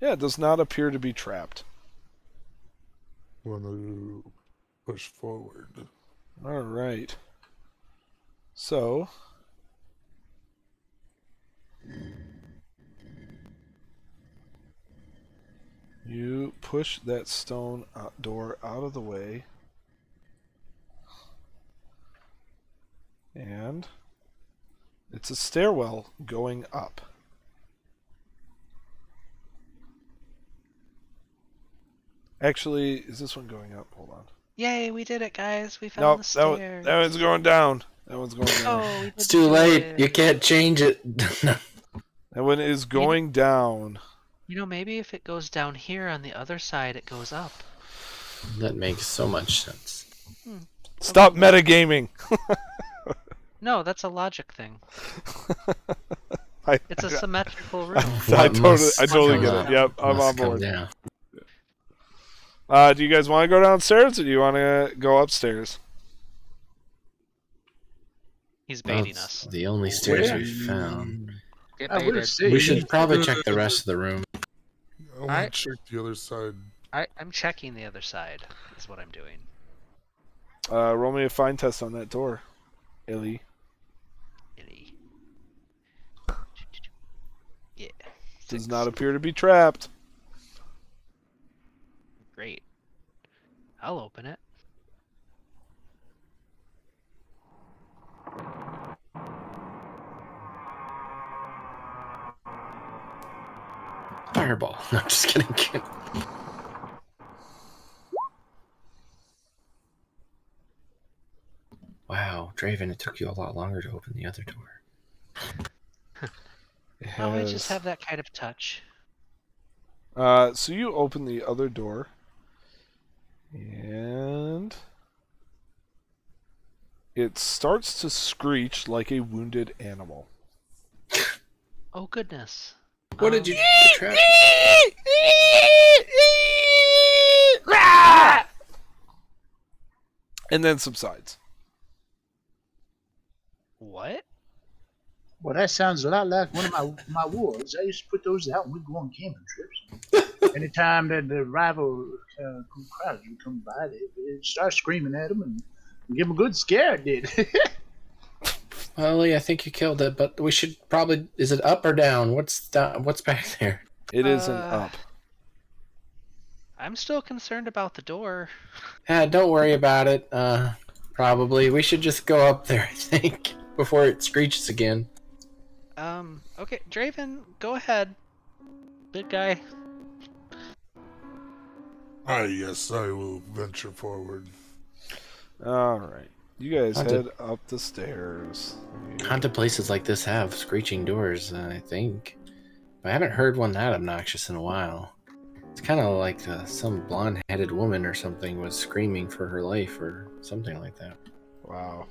Yeah, it does not appear to be trapped. Want to push forward. All right. So. You push that stone door out of the way. And it's a stairwell going up. Actually, is this one going up? Hold on. yay, we did it, guys! We found Nope, the that, one, that one's going down. That one's going down. Oh, we It's too late. it. You can't change it. That one is going down. You know, maybe if it goes down here on the other side, it goes up. that makes so much sense. Hmm. Stop metagaming. No, that's a logic thing. I, It's a I, symmetrical room. I What totally, I totally get up? it. Yep, I'm on board. Uh, do you guys want to go downstairs or do you want to go upstairs? He's baiting That's us. The only stairs Where? we found. Get I would have baited. said We should probably check the rest of the room. I want to check the other side. I, I'm checking the other side. Is what I'm doing. Uh, roll me a find test on that door, Illy. Yeah. Does six. not appear to be trapped. Great. I'll open it. Fireball. No, I'm just kidding. Wow, Draven, it took you a lot longer to open the other door. It Oh, I just have that kind of touch. Uh, so you open the other door, and it starts to screech like a wounded animal. Oh goodness. What Um, did you the trap? And then subsides. What? Well, that sounds a lot like one of my my wolves. I used to put those out when we'd go on camping trips. Anytime that the rival uh, crowds would come by, they, they'd start screaming at them and give them a good scare. It did. Well, Lee, I think you killed it, but we should probably. Is it up or down? What's down? What's back there? It is an Uh, up. I'm still concerned about the door. Yeah, don't worry about it. Uh, probably we should just go up there. I think before it screeches again. Um, okay, Draven, go ahead. Big guy. Ah, yes, I will venture forward. All right. You guys Haunted- head up the stairs. Haunted places like this have screeching doors, uh, I think. But I haven't heard one that obnoxious in a while. It's kind of like uh, some blonde headed woman or something was screaming for her life or something like that. Wow.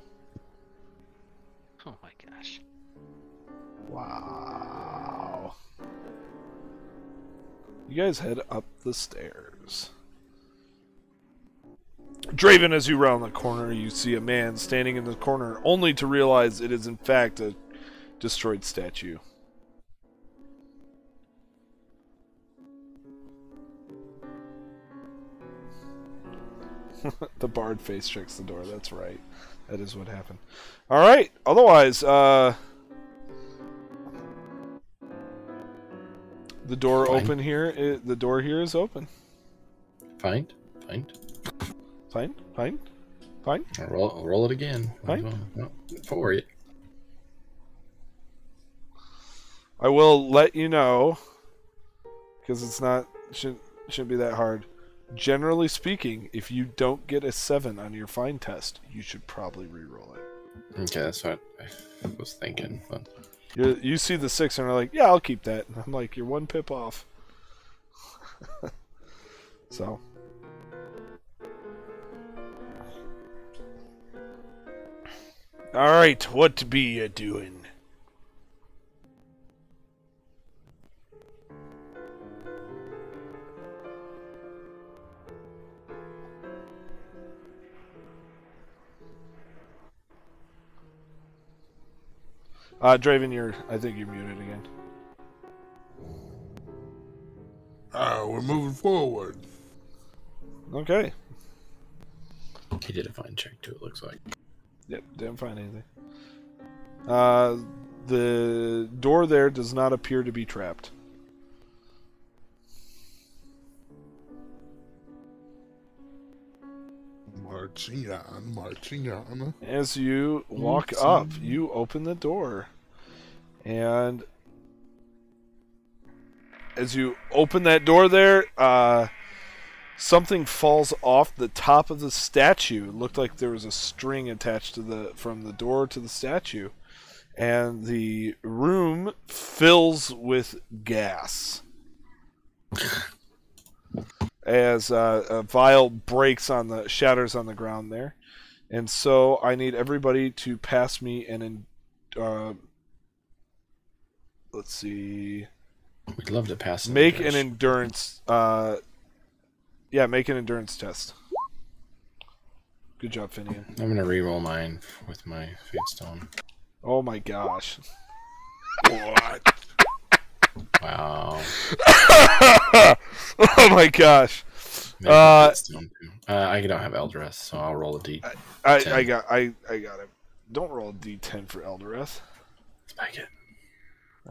Wow. You guys head up the stairs. Draven, as you round the corner, you see a man standing in the corner, only to realize it is in fact a destroyed statue. the bard face checks the door. That's right. That is what happened. All right. Otherwise, uh, the door Fine. open here. i the door here is open. Fine, fine. Fine. Fine. Fine. Roll, roll it again. Well, well, For it. I will let you know because it's not shouldn't shouldn't be that hard. Generally speaking, if you don't get a seven on your find test, you should probably re-roll it. Okay, that's what I was thinking. But You you see the six and are like, yeah, I'll keep that. And I'm like, you're one pip off. so. All right, what be you doing? Uh, Draven, you're. I think you're muted again. Ah, we're moving forward. Okay. he did a find check too, it looks like. Yep, didn't find anything. Uh, the door there does not appear to be trapped. Marching on, marching on. As you walk up, you open the door. And as you open that door there, uh, something falls off the top of the statue. It looked like there was a string attached to the from the door to the statue. And the room fills with gas. As uh, a vial breaks on the shatters on the ground there. And so I need everybody to pass me an. en- Uh, let's see. We'd love to pass. it Make over. an endurance. Uh, yeah, make an endurance test. Good job, Finian. I'm gonna re-roll mine with my fate stone. Oh my gosh. What? Wow. oh my gosh. Uh, fate stone too. Uh, I don't have Eldrath, so I'll roll a D. I, got I, I got it. Don't roll a d10 for Eldareth. Spike it.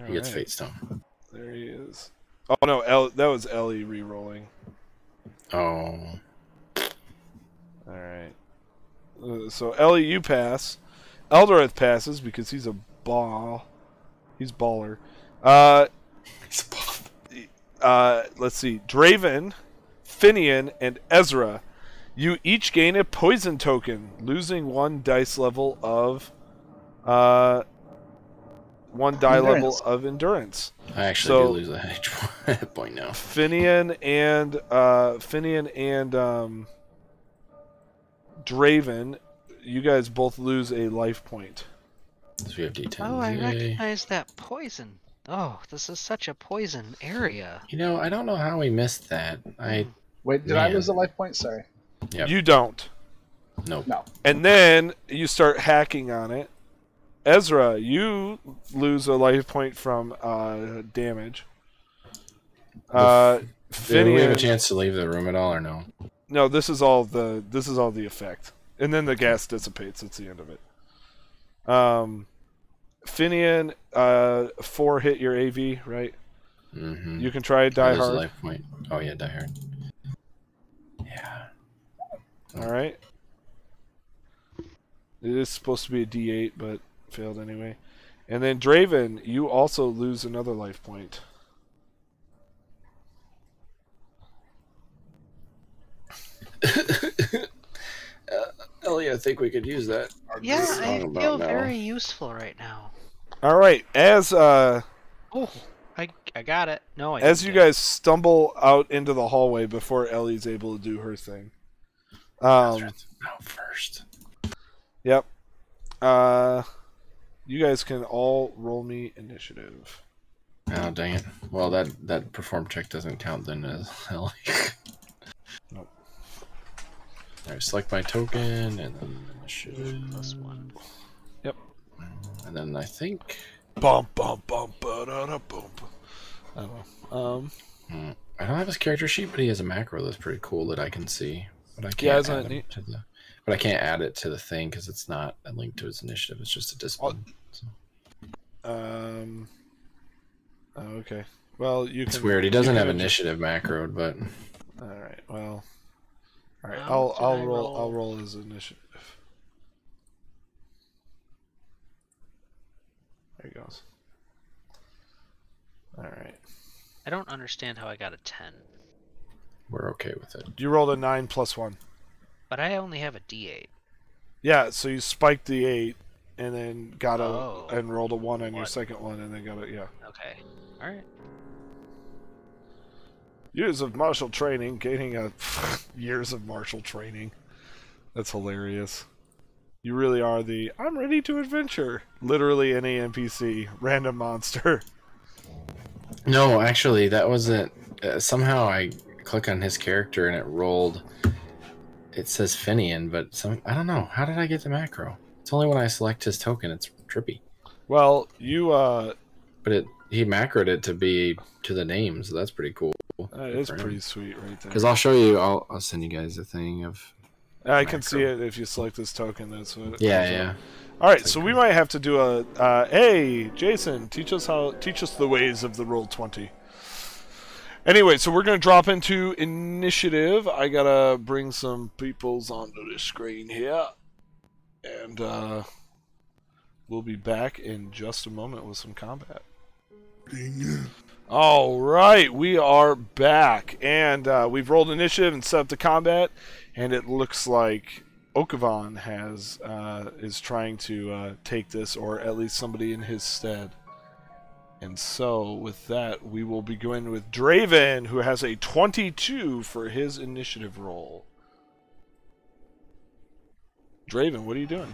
He gets Alright, fate stone. There he is. Oh no, El, that was Ellie re-rolling. Oh. All right. Uh, so Ellie, you pass. Eldareth passes because he's a ball. He's baller. Uh, He's a buff. uh, let's see. Draven, Finian, and Ezra. You each gain a poison token, losing one dice level of, uh, one die level of endurance. I actually So- do lose a hit point now. Finian and uh, Finian and um, Draven, you guys both lose a life point. So we have D10. Oh, I recognize that poison. Oh, this is such a poison area. You know, I don't know how we missed that. I Wait, did I lose a life point? Sorry. Yep. You don't. nope. No. And then you start hacking on it. Ezra, you lose a life point from uh, damage. Uh, Do we have a chance to leave the room at all, or no? no, this is all the this is all the effect, and then the gas dissipates. It's the end of it. Um, Finian, uh, four hit your AV, right? Mm-hmm. You can try Die Hard. life point. Oh yeah, die hard. Yeah. All right. It is supposed to be a D8, but failed anyway. And then Draven, you also lose another life point. Ellie, I think we could use that. Yeah, I talking about feel now. very useful right now. All right, as uh, Oh, I I got it. No, I as you get it. guys stumble out into the hallway before Ellie's able to do her thing. Um, Out first. yep. Uh, you guys can all roll me initiative. Oh dang it! Well, that that perform check doesn't count then as Ellie. Nope. All right, select my token and then initiative, plus one. And then I think Bum bum bum ba da da bum. I don't. Um, hmm, I don't have his character sheet, but he has a macro that's pretty cool that I can see. But I can't Yeah, isn't add it neat? to the. But I can't add it to the thing because it's not a link to his initiative. It's just a discipline. So. um. oh, okay. Well, you It's can. weird. He doesn't have adjust- initiative macroed, but All right. Well. All right. How I'll I'll roll, roll? I'll roll his initiative. There he goes. All right. I don't understand how I got a ten, we're okay with it. You rolled a nine plus one. but I only have a D8. Yeah. So you spiked the eight, and then got a Oh. and rolled a one on your second one, and then got a yeah. Okay. All right. Years of martial training, gaining a years of martial training. That's hilarious. You really are the I'm ready to adventure. Literally any NPC, random monster. No, actually, that wasn't. Uh, somehow I click on his character and it rolled. It says Finian, but some I don't know. How did I get the macro? It's only when I select his token. It's trippy. Well, you uh But it he macroed it to be to the name, so that's pretty cool. that is pretty sweet right there. Because. I'll show you. I'll I'll send you guys a thing of. I can see it if you select this token. That's what. it Yeah, yeah. up. All right, so we might have to do a. Uh, hey, Jason, teach us how. Teach us the ways of the Roll20. Anyway, so we're gonna drop into initiative. I gotta bring some peoples onto the screen here, and uh, we'll be back in just a moment with some combat. Ding. All right, we are back, and uh, we've rolled initiative and set up the combat, and it looks like Okavan has uh, is trying to uh, take this, or at least somebody in his stead. And so, with that, we will begin with Draven, who has a 22 for his initiative roll. Draven, what are you doing?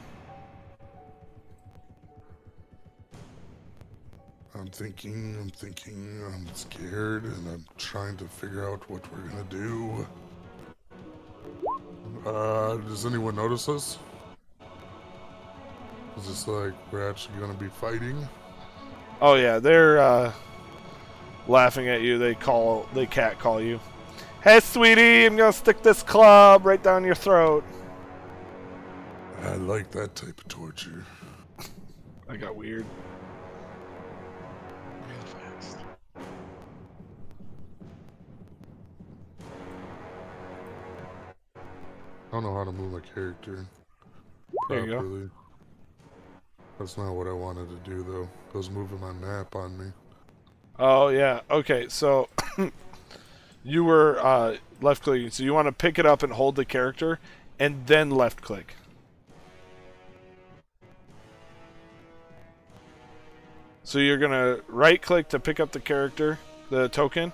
I'm thinking, I'm thinking, I'm scared, and I'm trying to figure out what we're gonna do. Uh, does anyone notice us? Is this like we're actually gonna be fighting? Oh yeah, they're uh, laughing at you. They call, they cat call you. Hey, sweetie, I'm gonna stick this club right down your throat. I like that type of torture. I got weird. I don't know how to move my character. There you go. properly. That's not what I wanted to do though. I was moving my map on me. Oh yeah. Okay, so you were uh, left clicking. So you want to pick it up and hold the character, and then left click. So you're gonna right click to pick up the character, the token.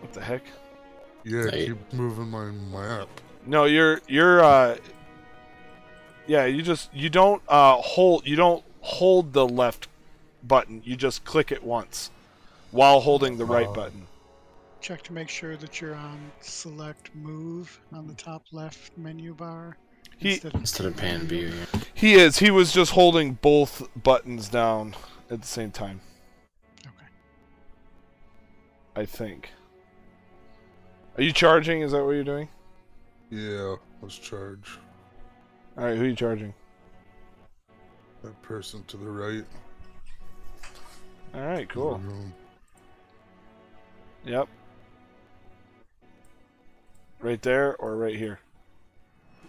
What the heck? Yeah, Hey. keep moving my map. No, you're you're uh Yeah, you just you don't uh hold you don't hold the left button. You just click it once while holding the right Oh. button. Check to make sure that you're on select move on the top left menu bar. He instead of Instead of pan view, yeah. he is. He was just holding both buttons down at the same time, Okay. I think. Are you charging? Is that what you're doing? Yeah, let's charge. All right, who are you charging? That person to the right. All right, cool. Yep. Right there or right here?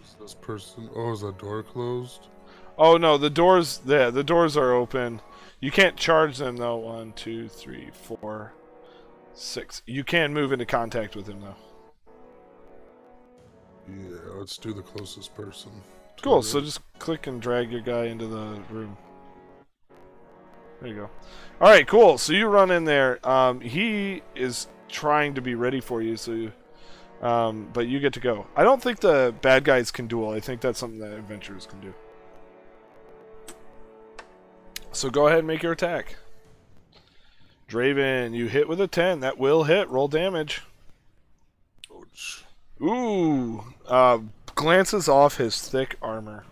Is this person? Oh, is that door closed? Oh no, the doors there. The doors are open. You can't charge them though. One, two, three, four, six. You can move into contact with him though. Yeah, let's do the closest person. Cool. it. So just click and drag your guy into the room. There you go. All right, cool. So you run in there. Um, he is trying to be ready for you, so you, um, but you get to go. I don't think the bad guys can duel. I think that's something that adventurers can do. So go ahead and make your attack. Draven, you hit with a 10. That will hit. Roll damage. Ouch. Ooh. Uh, glances off his thick armor.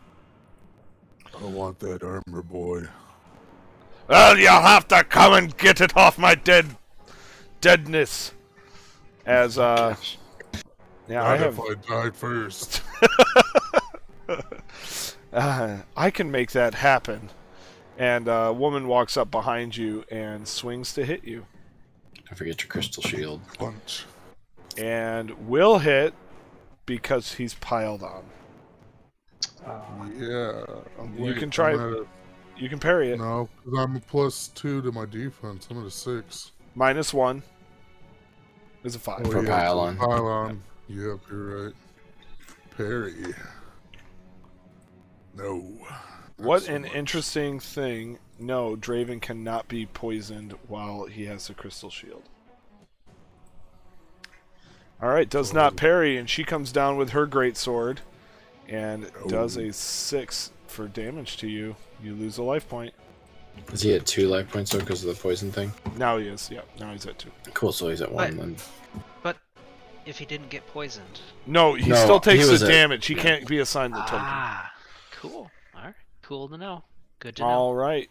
I want that armor, boy. Well, you'll have to come and get it off my dead deadness. As uh, yeah, I Not have. if I died first. Uh, I can make that happen. And a woman walks up behind you and swings to hit you, Don't forget your crystal shield. Punch. and will hit because he's piled on. Oh, yeah. You wait, can try- I'm at a- You can parry it. no, because I'm a plus two to my defense. I'm at a six. Minus one is a five. Oh, for yeah, pylon. Pylon. Yep, you're right. Parry. No. What so an much. interesting thing. No, Draven cannot be poisoned while he has the crystal shield. Alright, does not parry, and she comes down with her great sword and does Oh. a six for damage to you. You lose a life point. Is he at two life points though because of the poison thing? Now he is, yeah, now he's at two. Cool, so he's at one But- then. But if he didn't get poisoned. No, he No, still takes he the at- damage. He can't be assigned the token. Ah, cool. All right, cool to know. Good to know. Alright.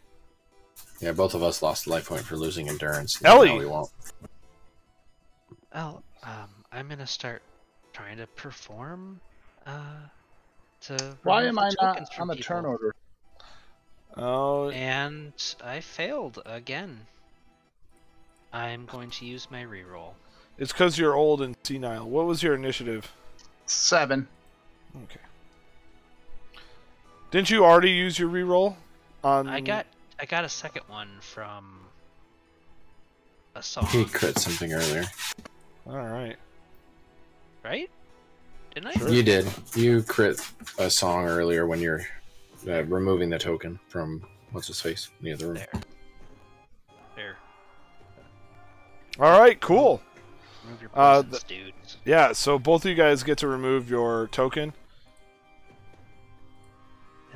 Yeah, both of us lost a life point for losing endurance. Ellie! No, we won't. Well, um, I'm gonna start trying to perform. Uh, to Why am I not tokens from on the people. turn order? Oh, And I failed again. I'm going to use my reroll. it's because you're old and senile. What was your initiative? Seven. Okay. Didn't you already use your reroll? On I got I got a second one from a song, He crit something earlier. All right. right? Didn't I? Sure. You did. You crit a song earlier when you're uh, removing the token from what's his face in the other room. There. There. All right. Cool. Remove your Uh, poisons, dudes. Yeah. So both of you guys get to remove your token.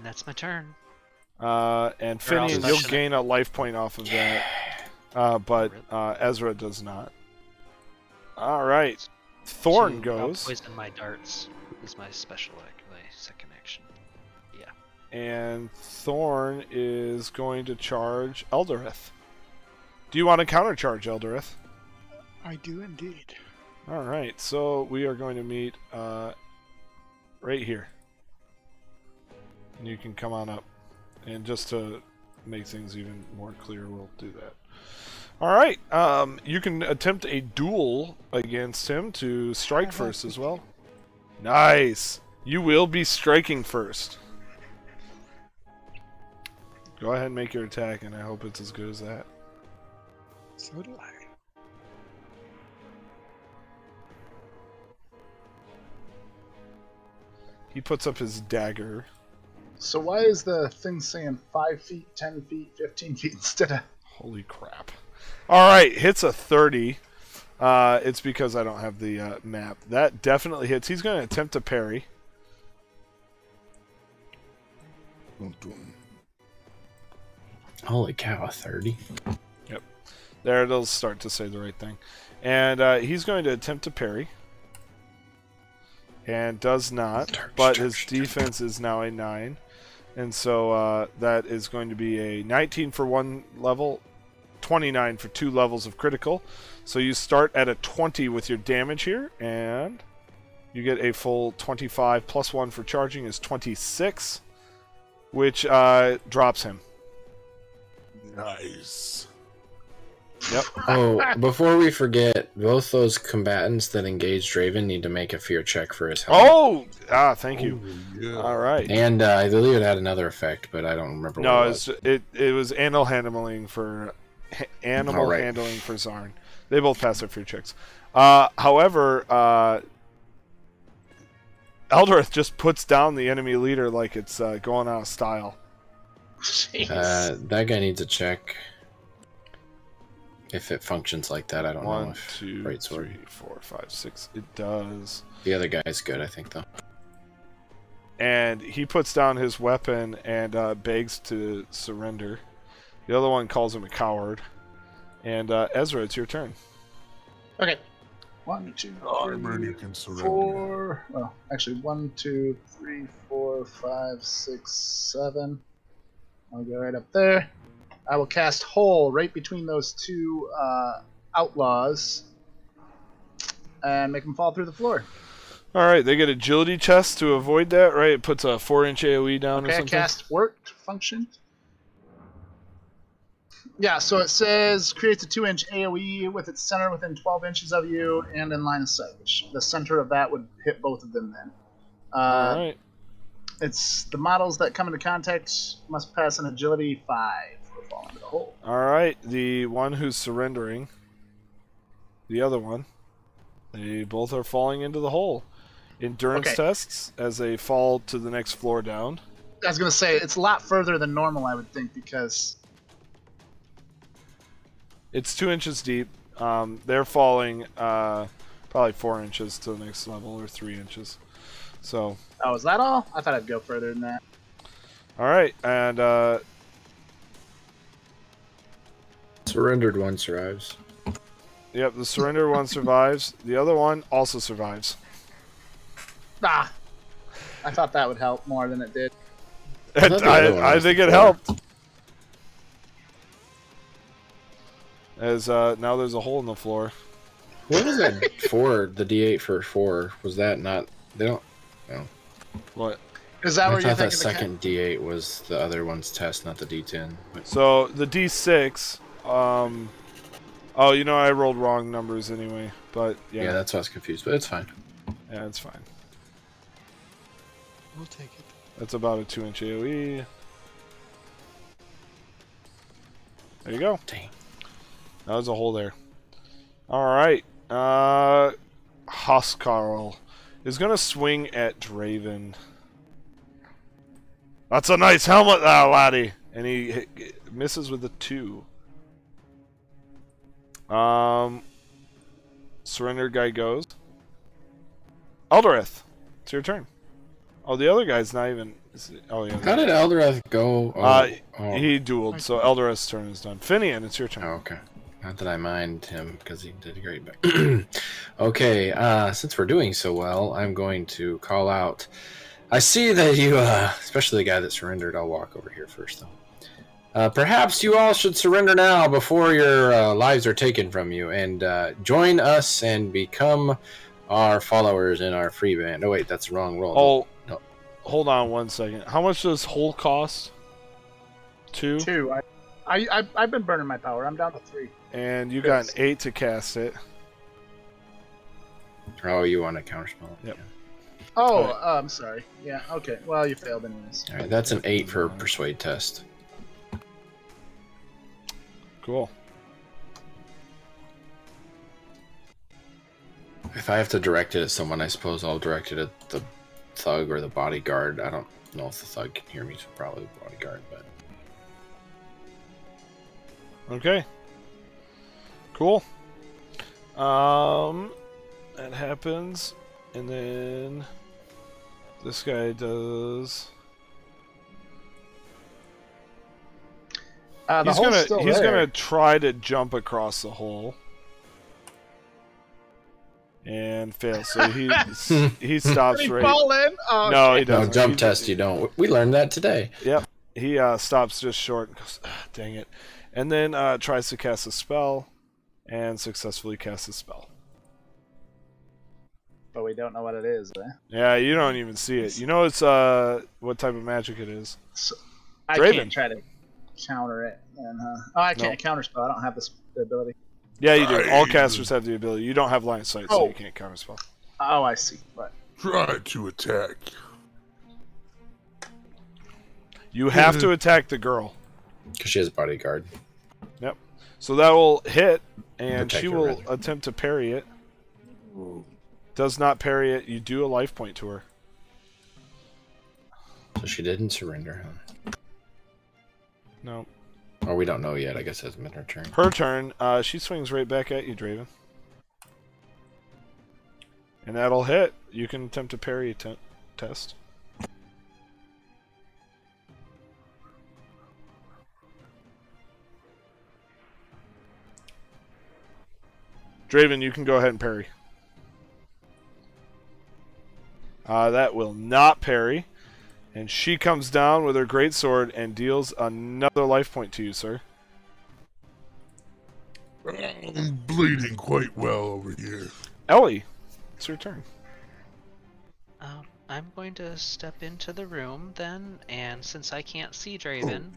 And that's my turn. Uh, and Or Finian, you'll gain a life point off of that. Uh, but uh, Ezra does not. All right. Thorn To, uh, goes, poison my darts is my special act, my second action. Yeah. And Thorn is going to charge Eldareth. Do you want to countercharge Eldareth? I do indeed. All right, so we are going to meet uh, right here, and you can come on up. And just to make things even more clear, we'll do that. All right, um, you can attempt a duel against him to strike first as well. Nice. You will be striking first. Go ahead and make your attack, and I hope it's as good as that. So do I. He puts up his dagger. So why is the thing saying five feet, ten feet, fifteen feet instead of? Holy crap. All right, hits a 30. Uh, it's because I don't have the uh, map. That definitely hits. He's going to attempt to parry. Dun, dun. Holy cow, a 30? There, it'll start to say the right thing. And uh, he's going to attempt to parry. And does not. But his targe, targe. defense is now a 9. And so uh, that is going to be a 19 for one level, 29 for two levels of critical. So you start at a 20 with your damage here, and you get a full 25 plus 1 for charging is 26, which uh, drops him. Nice. Yep. Oh, before we forget, both those combatants that engaged Draven need to make a fear check for his health. Oh! Ah, thank you. Oh, yeah. All right. And uh, I believe it had another effect, but I don't remember No, what it was. it it was animal handling for animal Alright. handling for Zarn. They both passed their fear checks. Uh, however, uh, Eldoreth just puts down the enemy leader like it's uh, going out of style. Jeez. Uh, that guy needs a check. If it functions like that, I don't know One, if two, right sword. three, four, five, six. It does. The other guy's good, I think, though. And he puts down his weapon and uh, begs to surrender. The other one calls him a coward. And uh, Ezra, it's your turn. okay. One, two, Armor, three, you can four. Well, actually, one, two, three, four, five, six, seven. I'll go right up there. I will cast hole right between those two uh, outlaws and make them fall through the floor. All right, they get agility chest to avoid that, right? It puts a four-inch AOE down or Okay, something. cast worked function. Yeah, so it says creates a two inch AoE with its center within 12 inches of you and in line of sight, which the center of that would hit both of them then. Uh, All right. It's the models that come into contact must pass an agility 5 or fall into the hole. All right, the one who's surrendering, the other one, they both are falling into the hole. Endurance Okay. tests as they fall to the next floor down. I was going to say, it's a lot further than normal, I would think, because. It's two inches deep. Um, they're falling uh, probably four inches to the next level or three inches. So, Oh, is that all? I thought I'd go further than that. all right, and uh, Surrendered one survives. yep, the surrender one survives. The other one also survives. Ah! I thought that would help more than it did. I thought the other one I, I think it helped. As uh, now there's a hole in the floor. What is was that four? The D8 for four was that not? They don't. What? Is that I where you're thought that thinking? second D8 was the other one's test, not the D10. But So the D6. Um, oh, you know I rolled wrong numbers anyway, but yeah. yeah, that's why I was confused. But it's fine. yeah, it's fine. We'll take it. That's about a two-inch AOE. There you go. Dang. That was a hole there. All right. Uh, Huskarl is gonna swing at Draven. That's a nice helmet, there, laddie. And he hit, misses with a two. Um, surrender guy goes. Eldareth, it's your turn. Oh, the other guy's not even. is it- Oh yeah. How did Eldareth go? Oh, Uh, oh. He dueled, so Eldareth's turn is done. Finian, it's your turn. Oh, okay. Not that I mind him because he did a great. But okay, uh, since we're doing so well, I'm going to call out. I see that you, uh, especially the guy that surrendered. I'll walk over here first, though. Uh, perhaps you all should surrender now before your uh, lives are taken from you, and uh, join us and become our followers in our free band. Oh wait, that's the wrong roll. Oh, No. hold on one second. How much does whole cost? Two, Two. I, I, I, I've been burning my power. I'm down to three. and you got an eight to cast it. Oh, you want a counterspell? Yep. Yeah. Oh, Alright. uh, I'm sorry. Yeah, okay. Well, you failed anyways. All right, that's an eight for persuade test. Cool. If I have to direct it at someone, I suppose I'll direct it at the thug or the bodyguard. I don't know if the thug can hear me, so probably the bodyguard. But Okay. Cool. Um, that happens, and then this guy does. Uh, he's gonna he's there. gonna try to jump across the hole. And fail. So he he stops he right. fall in? Oh, No, he shit. no doesn't. jump He- test. You don't. We learned that today. Yep. He uh, stops just short and goes, ah, dang it. And then uh, tries to cast a spell and successfully casts a spell. But we don't know what it is. Eh? Yeah, you don't even see it. You know it's uh what type of magic it is. So, I Draven. can't try to counter it. And, uh, oh, I can't counter spell. I don't have this the ability. Yeah, you do. All casters have the ability. You don't have line of sight, so Oh. you can't counter spell. Oh, I see. But Try to attack. You have to attack the girl. Because she has a bodyguard. Yep. So that will hit, and Protect she will rather. attempt to parry it. Does not parry it. You do a life point to her. So she didn't surrender, huh? No. Or we don't know yet. I guess it hasn't been her turn. Her turn. Uh, she swings right back at you, Draven. And that'll hit. You can attempt a parry te- test. Draven, you can go ahead and parry. Uh, that will not parry. And she comes down with her great sword and deals another life point to you, sir. I'm bleeding quite well over here. Ellie, it's your turn. Um, I'm going to step into the room then, and since I can't see Draven,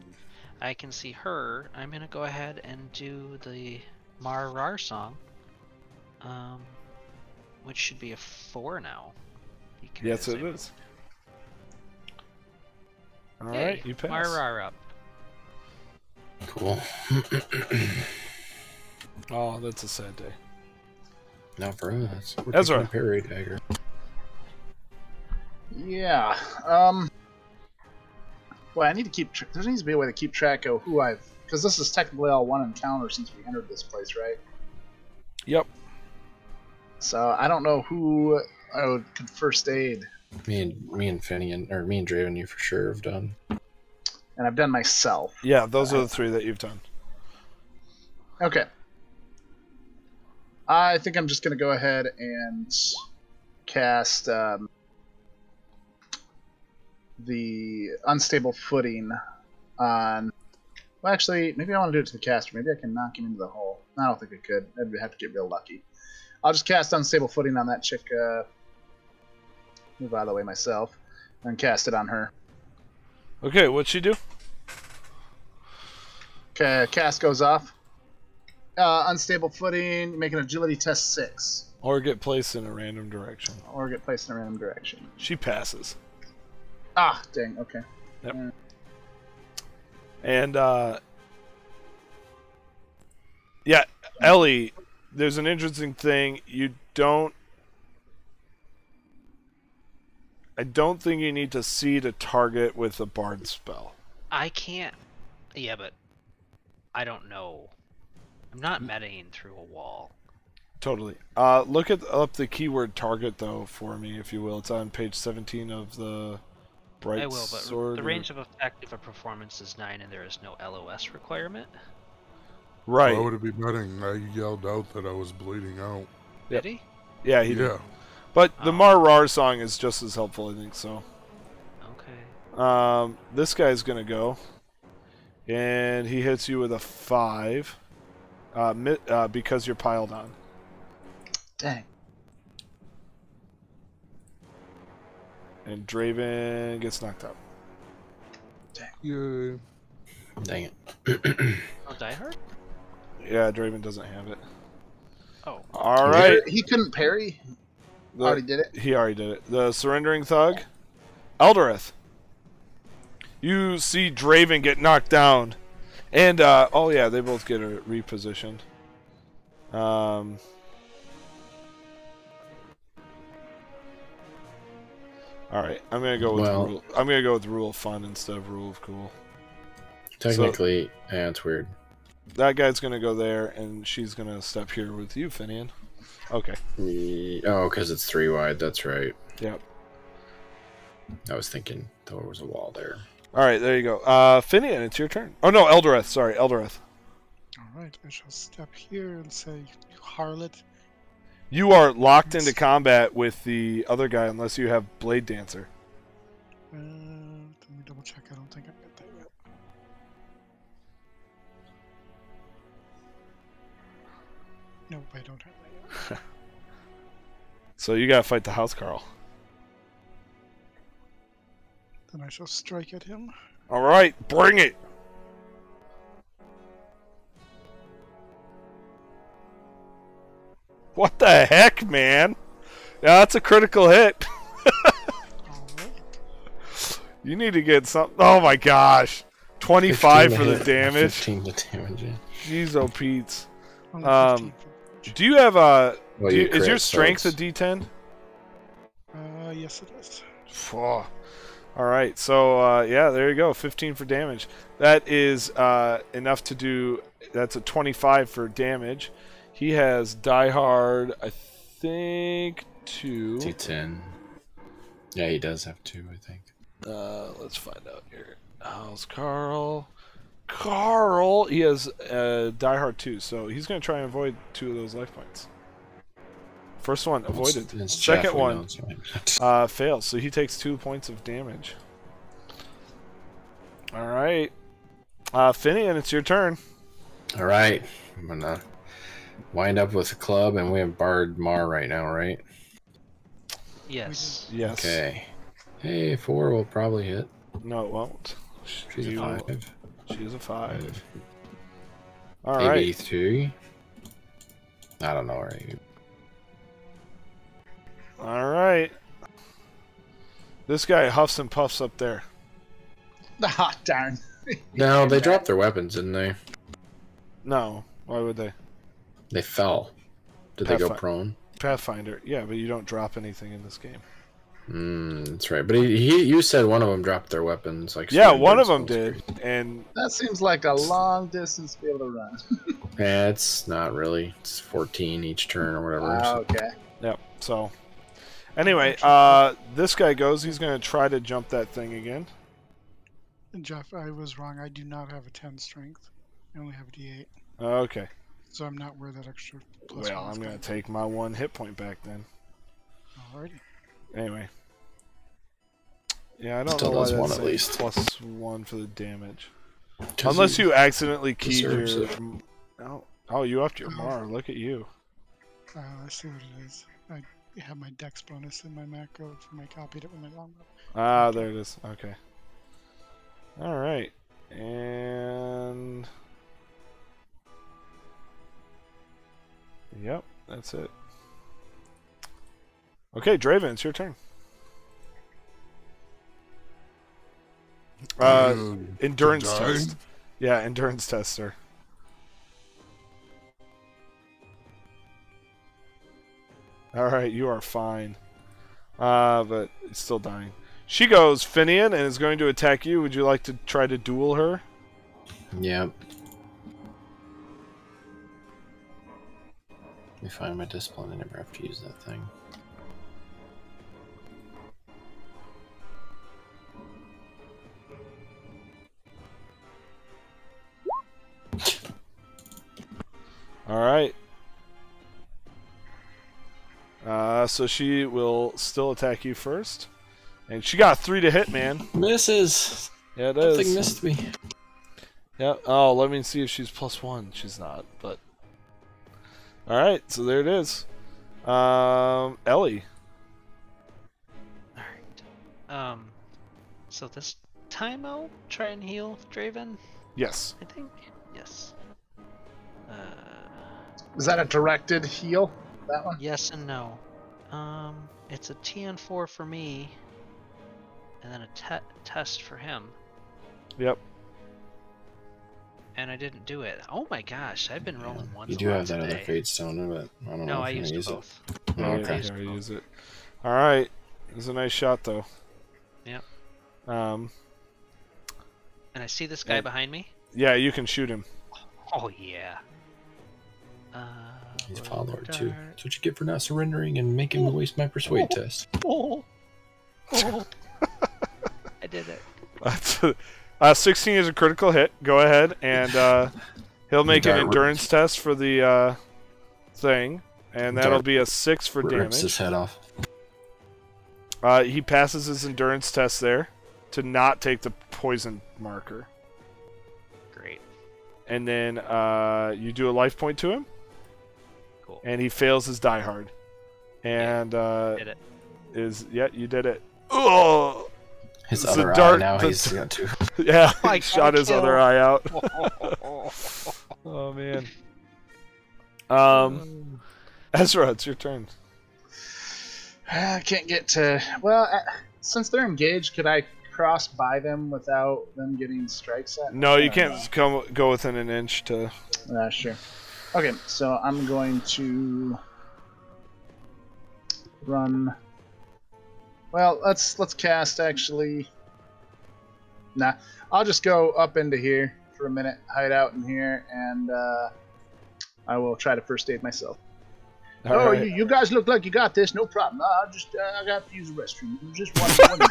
I can see her. I'm gonna go ahead and do the Marar song, um, which should be a four now. because Yes, it I- is. All Yay, right, you pass. Marar up. Cool. Oh, that's a sad day. Not for us. We're Ezra. taking a parry dagger. Yeah. Um. Well, I need to keep. Tr- there needs to be a way to keep track of who I've. Because this is technically all one encounter since we entered this place, right? Yep. So I don't know who I would could first aid, Me and me and Finian or me and Draven, you for sure have done. and I've done myself. Yeah, those are the three that you've done. Okay. I think I'm just gonna go ahead and cast um, the unstable footing on. Well, actually, maybe I want to do it to the caster. Maybe I can knock him into the hole. I don't think I could. I'd have to get real lucky. I'll just cast unstable footing on that chick. Uh, move out of the way myself, and cast it on her. Okay, what'd she do? Okay, cast goes off. Uh, unstable footing. Make an agility test six, Or get placed in a random direction. or get placed in a random direction. She passes. Ah, dang. Okay. Yep. And, uh. Yeah, Ellie, there's an interesting thing. You don't. I don't think you need to see to target with a bard spell. I can't. Yeah, but I don't know. I'm not Mm. metaing through a wall. Totally. Uh, look at up the keyword target though for me, if you will. It's on page 17 of the bright I will, but sword. the or- range of effect of a performance is nine, and there is no LOS requirement. Right. Why would it be betting? I yelled out that I was bleeding out. Yep. Did he? Yeah, he did. Yeah. But the Oh. Mar song is just as helpful, I think so. Okay. Um, this guy's gonna go, and he hits you with a five, uh, mi- uh, because you're piled on. Dang. And Draven gets knocked out. Yay. Dang it. Oh, Die Hard? Yeah, Draven doesn't have it. Oh. All right, He couldn't parry. The- Already did it. he already did it. The surrendering thug, Eldareth. You see Draven get knocked down, and uh, oh yeah, they both get repositioned. Um. All right, I'm gonna go with Well- rule. I'm gonna go with rule of fun instead of rule of cool. Technically, yeah, it's weird. That guy's gonna go there, and she's gonna step here with you, Finian. Okay. Oh, because it's three wide. That's right. Yep. I was thinking there was a wall there. All right, there you go. Uh, Finian, it's your turn. Oh no, Eldareth. Sorry, Eldareth. All right, I shall step here and say, "You harlot." You are locked into combat with the other guy unless you have Blade Dancer. Uh, let me double check. I don't think I've got that yet. Nope, I don't have that yet. So you gotta fight the House Carl. Then I shall strike at him. All right, bring it. What the heck, man? Yeah, that's a critical hit. All right. You need to get some. Oh my gosh, twenty-five for the hit, damage. 15 to damage. yeah. Jeez, oh Pete's. Um, 15 for damage. Do you have a? Well, do you- you is your crit, so strength a it's- D10? Uh, yes, it is. Oh. All right, so uh, yeah, there you go, 15 for damage. That is uh, enough to do. That's a 25 for damage. He has Die Hard, I think two. D10. Yeah, he does have two, I think. Uh, let's find out here. How's Carl? Carl, he has uh, Die Hard two, so he's gonna try and avoid two of those life points. First one avoided. It's Jeff Second who one uh, fails, so he takes two points of damage. All right, uh, Finian, it's your turn. All right, I'm gonna wind up with a club, and we have Bard Mar right now, right? Yes. Yes. Okay. Hey, four will probably hit. No, it won't. She's You- a five. She is a five. All Maybe right. three. I don't know. Right? All right. This guy huffs and puffs up there. Ah, darn. No, they dropped their weapons, didn't they? No, why would they? They fell. Did they go prone? Pathfinder. Yeah, but you don't drop anything in this game. Mm, that's right. But he, he, you said one of them dropped their weapons. Like Yeah, one of them Brimstone's did, and That seems like a long distance to be able to run. Yeah, it's not really. It's 14 each turn or whatever. So- okay. Yep. So, anyway, uh, this guy goes. He's gonna try to jump that thing again. And Jeff, I was wrong. I do not have a 10 strength. I only have a D8. Okay. So I'm not where that extra plus Well, I'm gonna take my one hit point back then. from. Alrighty. Anyway. Yeah, I don't Still know why does one at least. plus one for the damage. Unless you accidentally keyed your. it. Oh, oh, you upped your mar. Look at you. Uh, I see what it is. I have my dex bonus in my macro from I copied it with my longbow. Ah, there it is. Okay. All right, and yep, that's it. Okay, Draven, it's your turn. Uh, Um, endurance test. Yeah, endurance test, sir. All right, you are fine. Uh, but it's still dying. She goes Finian and is going to attack you. Would you like to try to duel her? Yep. Let me find my discipline. I never have to use that thing. All right. Uh, so she will still attack you first, and she got three to hit, man. Misses. Yeah, it Something is. missed me. Yeah. Oh, let me see if she's plus one. She's not, but. All right, so there it is. Um, Ellie. Alright. Um, so this time I'll try and heal Draven, Yes. I think? Yes. Uh, Is that a directed heal? That one? yes and no. Um, it's a TN4 for me, and then a te- test for him. Yep. And I didn't do it. Oh my gosh, I've been rolling one. You do have that other fate stone, but I don't know No, if I I'm used gonna use both. it. Yeah, okay. yeah, yeah, use it. All right. It was a nice shot, though. Yep. Um. And I see this guy Yeah. behind me. Yeah, you can shoot him. Oh yeah. Uh, He's a follower too. dart. That's what you get for not surrendering and making me waste my persuade test. Oh. Oh. I did it. That's uh, 16 is a critical hit. Go ahead, and uh, he'll make an Dart endurance test for the uh, thing, and that'll Dart be a six for Rips his damage. head off. Uh, he passes his endurance test there to not take the poison marker, Great. and then uh, you do a life point to him, Cool. and he fails his die hard, and uh, Did it. is yeah, you did it. Oh, His It's other dart- eye now the- he's got two. yeah, my he shot God, his other eye out. oh man. Um, Ezra, it's your turn. I can't get to. Well, uh, since they're engaged, could I cross by them without them getting strikes at? No, you can't come go within an inch to. Uh, sure. Okay, so I'm going to run. Well, let's let's cast actually Nah, I'll just go up into here for a minute, hide out in here, and uh, I will try to first aid myself. All oh, right. you, you guys look like you got this. No problem. I just uh, I got to use the restroom. Just one. one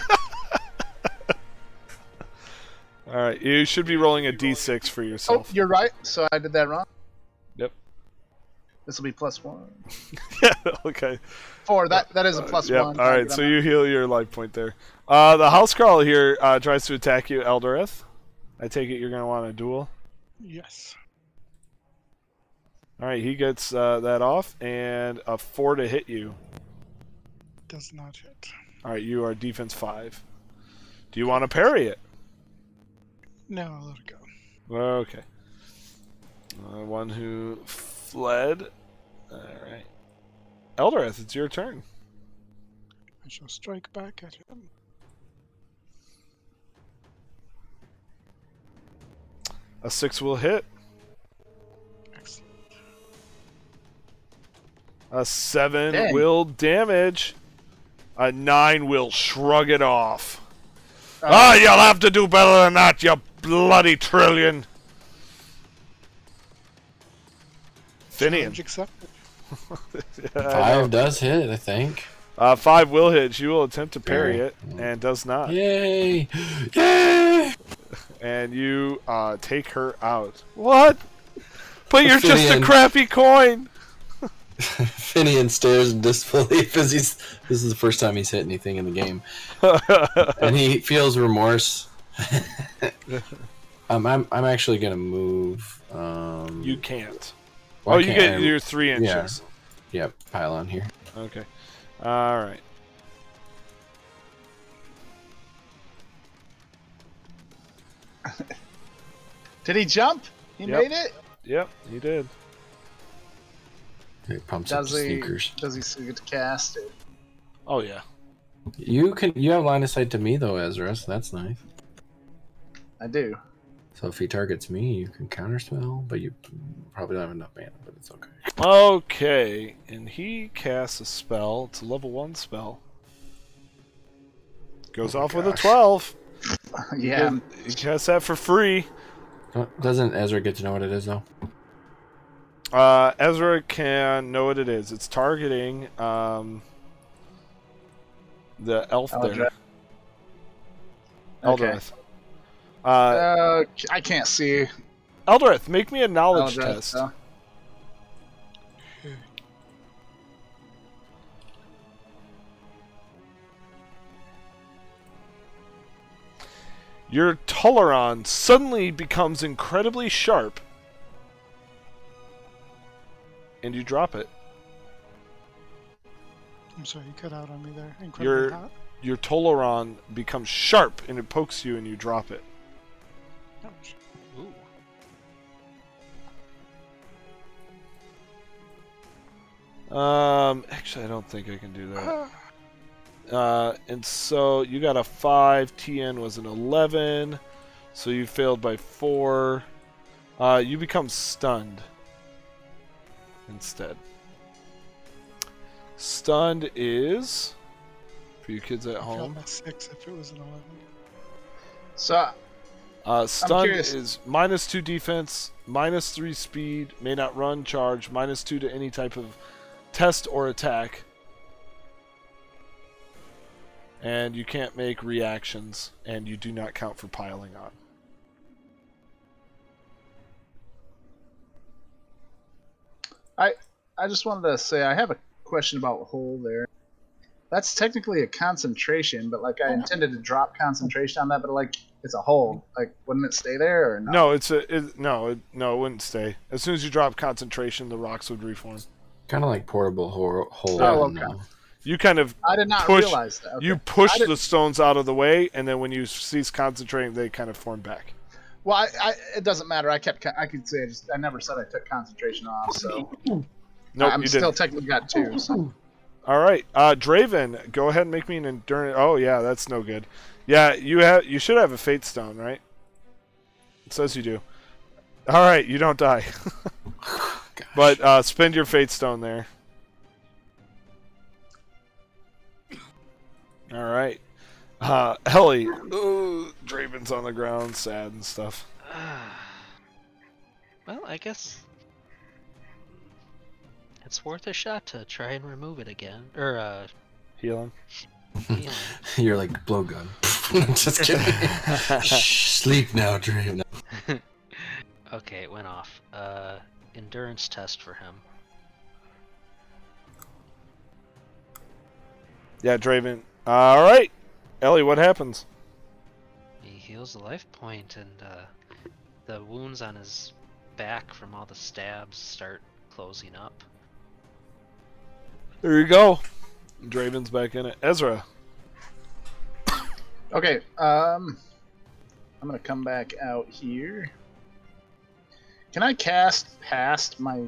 All right. You should be rolling a d6 for yourself. oh, you're right. So I did that wrong. Yep. This will be plus one. yeah. Okay. Four. That that is a plus Yep. one. All right. So you heal your life point there. Uh, the house crawl here uh, tries to attack you, Eldareth. I take it you're gonna want a duel. Yes. All right. He gets uh, that off and a four to hit you. Does not hit. All right. You are defense five. Do you want to parry it? No, I'll let it go. Okay. Uh, one who fled. All right. Eldareth, it's your turn. I shall strike back at him. A six will hit. Excellent. A seven Dang. will damage. A nine will shrug it off. Uh, Ah, you'll have to do better than that, you bloody trillion. Finian. Challenge accepted. Yeah, Five does hit, I think. Uh, five will hit. She will attempt to parry Parry. it and does not. Yay! Yay! And you uh, take her out. What? But you're just a Finian. crappy coin. Finian stares in disbelief as he's. This is the first time he's hit anything in the game, and he feels remorse. um, I'm I'm actually gonna move. Um, you can't. Why oh, you get I- your three inches. Yep, pile on here. Okay. All right. Did he jump? He Yep. made it. Yep, he did. He pumps up Does the he? sneakers. Does he still get to cast it? Oh yeah. You can you have line of sight to me though, Ezra. So that's nice. I do. So if he targets me, you can counterspell, but you probably don't have enough mana, but it's okay. Okay, and he casts a spell. It's a level one spell. Goes Oh my off with a twelve. yeah. He casts that for free. Doesn't Ezra get to know what it is though? Uh, Ezra can know what it is. It's targeting um, the elf there. Eldra- Okay. Eldareth. Uh, Uh, I can't see. Eldareth, make me a knowledge Eldra, test. so- Your Toleron suddenly becomes incredibly sharp, and you drop it. I'm sorry, you cut out on me there. You're- Incredibly hot. Your Toleron becomes sharp, and it pokes you, and you drop it. Ouch. Ooh. Um, actually, I don't think I can do that. Uh, and so you got a 5, TN was an 11, so you failed by 4. Uh, you become stunned instead. Stunned is, for you kids at I failed home, by six if it was an 11. So uh, stunned curious. is minus 2 defense, minus 3 speed, may not run, charge, minus 2 to any type of test or attack. And you can't make reactions, and you do not count for piling on. I I just wanted to say I have a question about hole there. That's technically a concentration, but like I intended to drop concentration on that, but like it's a hole. Like, wouldn't it stay there or not? No, it's a it, no, it, no, it wouldn't stay. As soon as you drop concentration, the rocks would reform. Kind of like portable hole. hole Oh, okay. You kind of I did not Push- realize that. Okay. you push the stones out of the way, and then when you cease concentrating, they kind of form back. Well, I, I, it doesn't matter. I kept. I could say I just. I never said I took concentration off, so Nope, I'm you still didn't. technically got two. So. All right, uh, Draven, go ahead and make me an endurance. Oh yeah, that's no good. Yeah, you have. You should have a fate stone, right? It says you do. All right, you don't die, but uh, spend your fate stone there. All right, uh, Ellie. ooh, Draven's on the ground, sad and stuff. well, I guess it's worth a shot to try and remove it again, or uh, Healing. heal him. You're like blowgun. Just kidding. Shh, sleep now, Draven. Okay, it went off. Uh, endurance test for him. Yeah, Draven. All right, Ellie. What happens? He heals the life point, and uh, the wounds on his back from all the stabs start closing up. There you go. Draven's back in it. Ezra. Okay, um, I'm gonna come back out here. Can I cast past my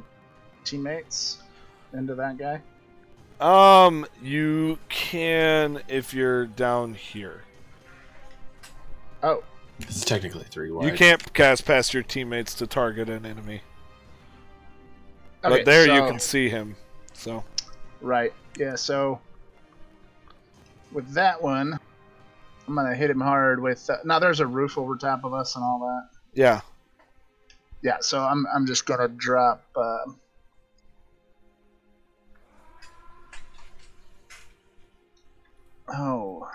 teammates into that guy? Um, you can if you're down here. Oh, It's technically three wide. You can't cast past your teammates to target an enemy. okay, but there you can see him. So Right. Yeah. So with that one, I'm gonna hit him hard with. Uh, now there's a roof over top of us and all that. yeah, Yeah. So I'm I'm just gonna drop. Uh, oh.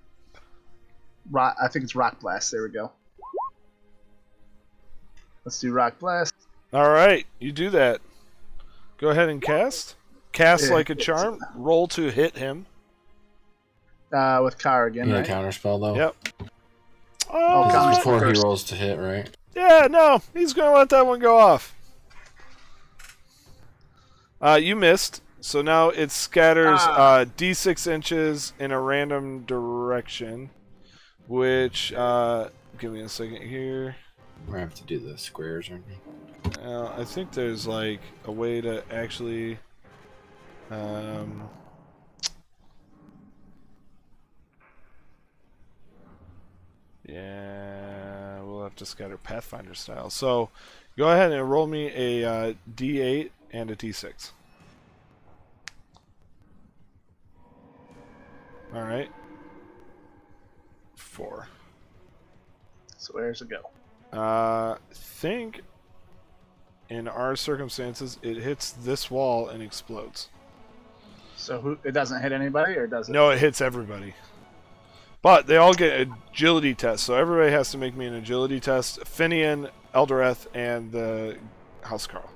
Rock. I think it's rock blast. There we go. Let's do rock blast. All right, you do that. Go ahead and cast. Cast Yeah. like a charm. Roll to hit him. Uh, with Car again. You right? counter spell though. Yep. Oh, Oh, This is before first. he rolls to hit, right? yeah, no, he's gonna let that one go off. Uh, you missed, so now it scatters Ah. uh, d6 inches in a random direction. Which, uh, give me a second here. We're gonna have to do the squares, aren't we? Uh, I think there's like a way to actually. Um, yeah, we'll have to scatter Pathfinder style. So, go ahead and roll me a uh, D8 and a D6. All right. Four. So where's it go? Uh, think in our circumstances, it hits this wall and explodes. So who? It doesn't hit anybody, or does it? No, it hits everybody. But they all get agility tests, so everybody has to make me an agility test. Finian, Eldareth, and the House Carl.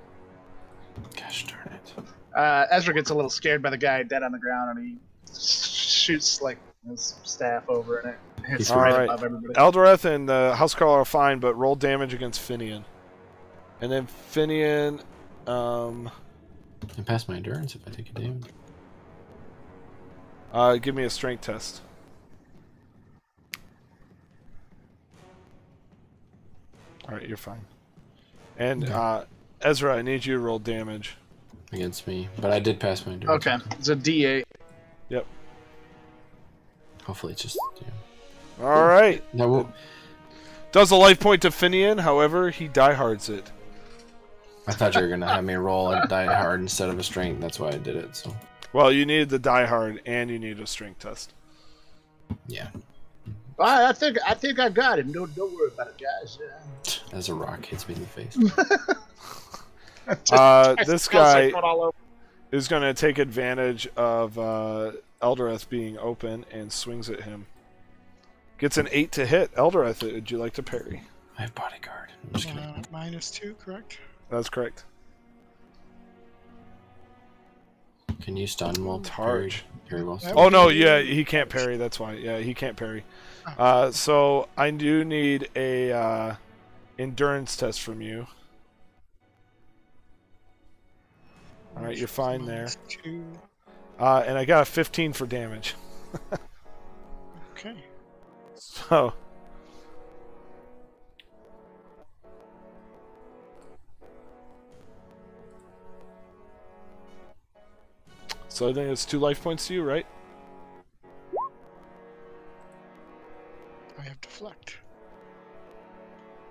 Gosh darn it. Uh, Ezra gets a little scared by the guy dead on the ground, and he shoots like his staff over, and it hits He's right above everybody. Eldareth and the House Carl are fine, but roll damage against Finian. And then Finian, um, I pass my endurance if I take a damage. uh, give me a strength test. Alright, you're fine. And Okay. uh, Ezra, I need you to roll damage. against me, but I did pass my endurance. Okay, it's a D8. Yep. Hopefully it's just. Yeah. Alright. No, well, Does a life point to Finian, however, he diehards it. I thought you were gonna have me roll a die hard instead of a strength. That's why I did it. So Well, you needed the diehard and you need a strength test. yeah, All right, I think I think I got him. Don't don't worry about it, guys. Yeah. as a rock hits me in the face. Uh, this guy blood all over. is going to take advantage of uh, Eldareth being open and swings at him. Gets an 8 to hit. Eldareth, would you like to parry? I have bodyguard. I'm just kidding. Uh, minus two, correct? That's correct. Can you stun while Targe. parry? Very well. That Oh no, yeah, he can't parry. That's why. Yeah, he can't parry. Uh, so I do need a uh, endurance test from you. All right, you're fine there. Uh, and I got a 15 for damage. Okay. So. So I think it's two life points to you, right? Have deflect.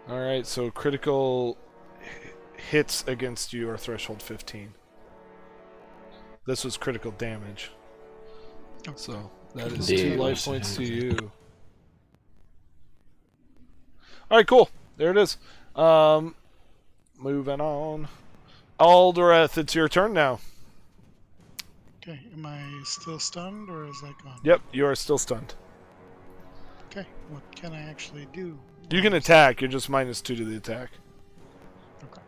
All right. So critical h- hits against you are threshold 15. This was critical damage. So that is Yeah, two life points to you. All right, cool. There it is. Um, moving on. Aldereth, it's your turn now. Okay, am I still stunned or is that gone? Yep, you are still stunned. Okay, what can I actually do? You can attack. You're just minus two to the attack. Okay.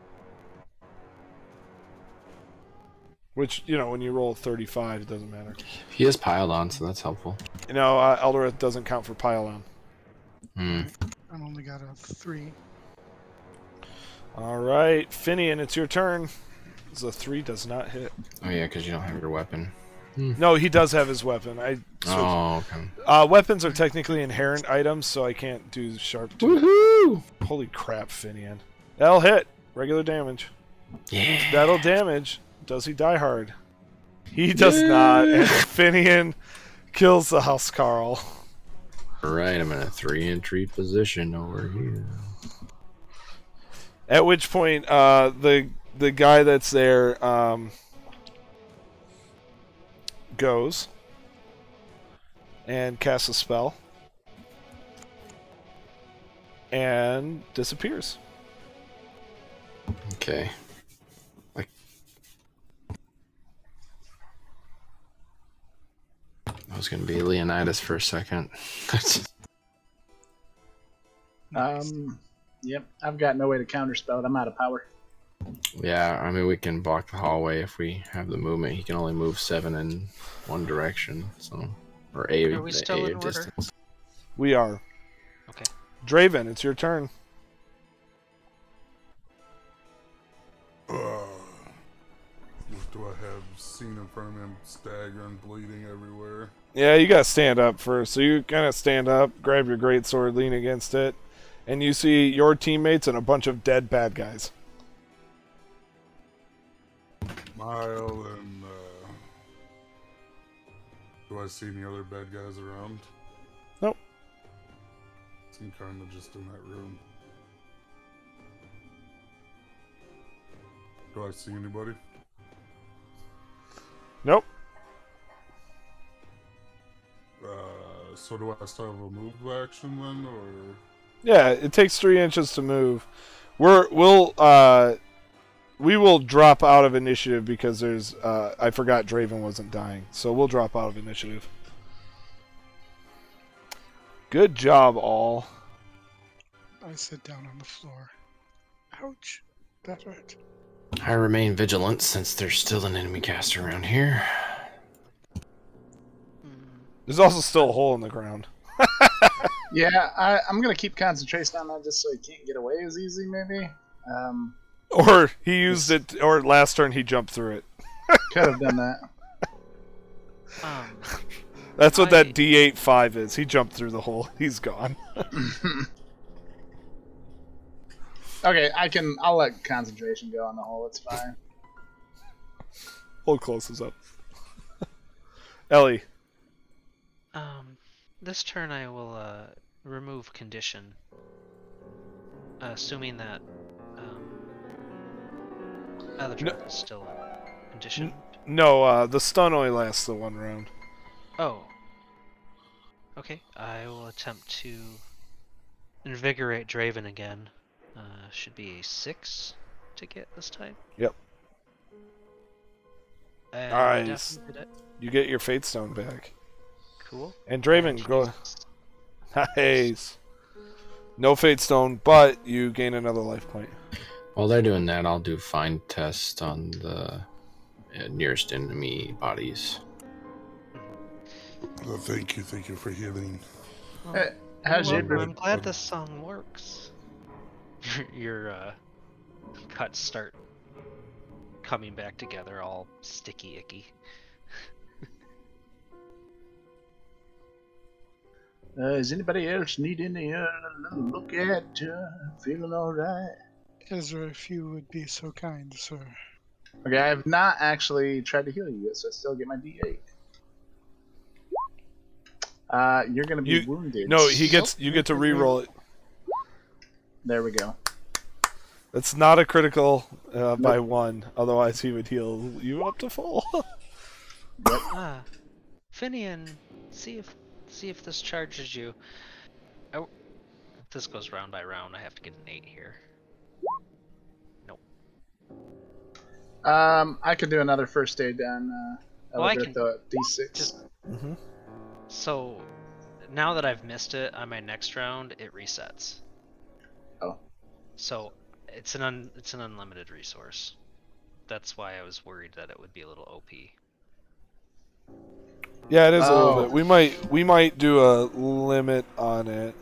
Which you know, when you roll 35, it doesn't matter. He is piled on, so that's helpful. You know, uh, Aldereth doesn't count for pile on. Hmm. I've only got a three. All right, Finian, it's your turn. The three does not hit. Oh yeah, because you don't have your weapon. No, he does have his weapon. I. Oh, okay. Uh, weapons are technically inherent items, so I can't do sharp. Two. Woohoo! Holy crap, Finian. That'll hit. Regular damage. Yeah. That'll damage. Does he die hard? He does not. And Finian kills the house Carl. Right, I'm in a three entry position over here. At which point, uh, the the guy that's there um, goes and casts a spell and disappears. Okay. Like. I was gonna be Leonidas for a second. Um, yep, I've got no way to counterspell it. I'm out of power. Yeah, I mean we can block the hallway if we have the movement. He can only move seven in one direction, so or eight. Are we still eight in order? distance. We are. Okay. Draven, it's your turn. Uh, what do I have seen in front of me? I'm staggering, bleeding everywhere. Yeah, you gotta stand up first. So you kind of stand up, grab your great sword, lean against it, and you see your teammates and a bunch of dead bad guys. Mile and uh, do I see any other bad guys around? Nope. Seem kind of just in that room. Do I see anybody? Nope. Uh, so do I still have a move action then, or Yeah, it takes three inches to move. We're we'll uh we will drop out of initiative because there's uh I forgot Draven wasn't dying, so we'll drop out of initiative. Good job, all. I sit down on the floor. Ouch. That hurt. I remain vigilant since there's still an enemy caster around here. Hmm. There's also still a hole in the ground. Yeah, I, I'm gonna keep concentration on that just so he can't get away as easy, maybe. Um, Or he used it, or last turn he jumped through it. could have done that. Um, That's what that D8 5 is. He jumped through the hole. He's gone. Okay, I can. I'll let concentration go on the hole. It's fine. Hole closes up. Ellie. um, this turn I will uh, remove condition, assuming that other No- is still conditioned. No, uh, the stun only lasts the one round. Oh. Okay, I will attempt to invigorate Draven again. Uh, should be a six to get this time. Yep. And did it. You get your Fate Stone back. Cool. And Draven, go. Nice. No Fate Stone, but you gain another life point. While they're doing that, I'll do find test on the uh, nearest enemy bodies. Uh, thank you, thank you for healing. Hey, how's You're your. I'm glad this song works. Your uh, cuts start coming back together, all sticky, icky. Uh, does anybody else need any uh, little look at? Uh, feeling all right? Ezra, if you would be so kind, sir. Okay, I have not actually tried to heal you yet, so I still get my D8. Uh, you're gonna be You- wounded. No, he gets. You get to re-roll it. There we go. That's not a critical uh, by one. Otherwise, he would heal you up to full. Ah, Finian, see if see if this charges you. I w this goes round by round, I have to get an eight here. Um, I could do another first aid on uh, Well, I can the D6. just- Mm-hmm. So now that I've missed it on my next round, it resets. Oh. So it's an un- it's an unlimited resource. That's why I was worried that it would be a little OP. Yeah, it is a little Oh. bit. We might we might do a limit on it.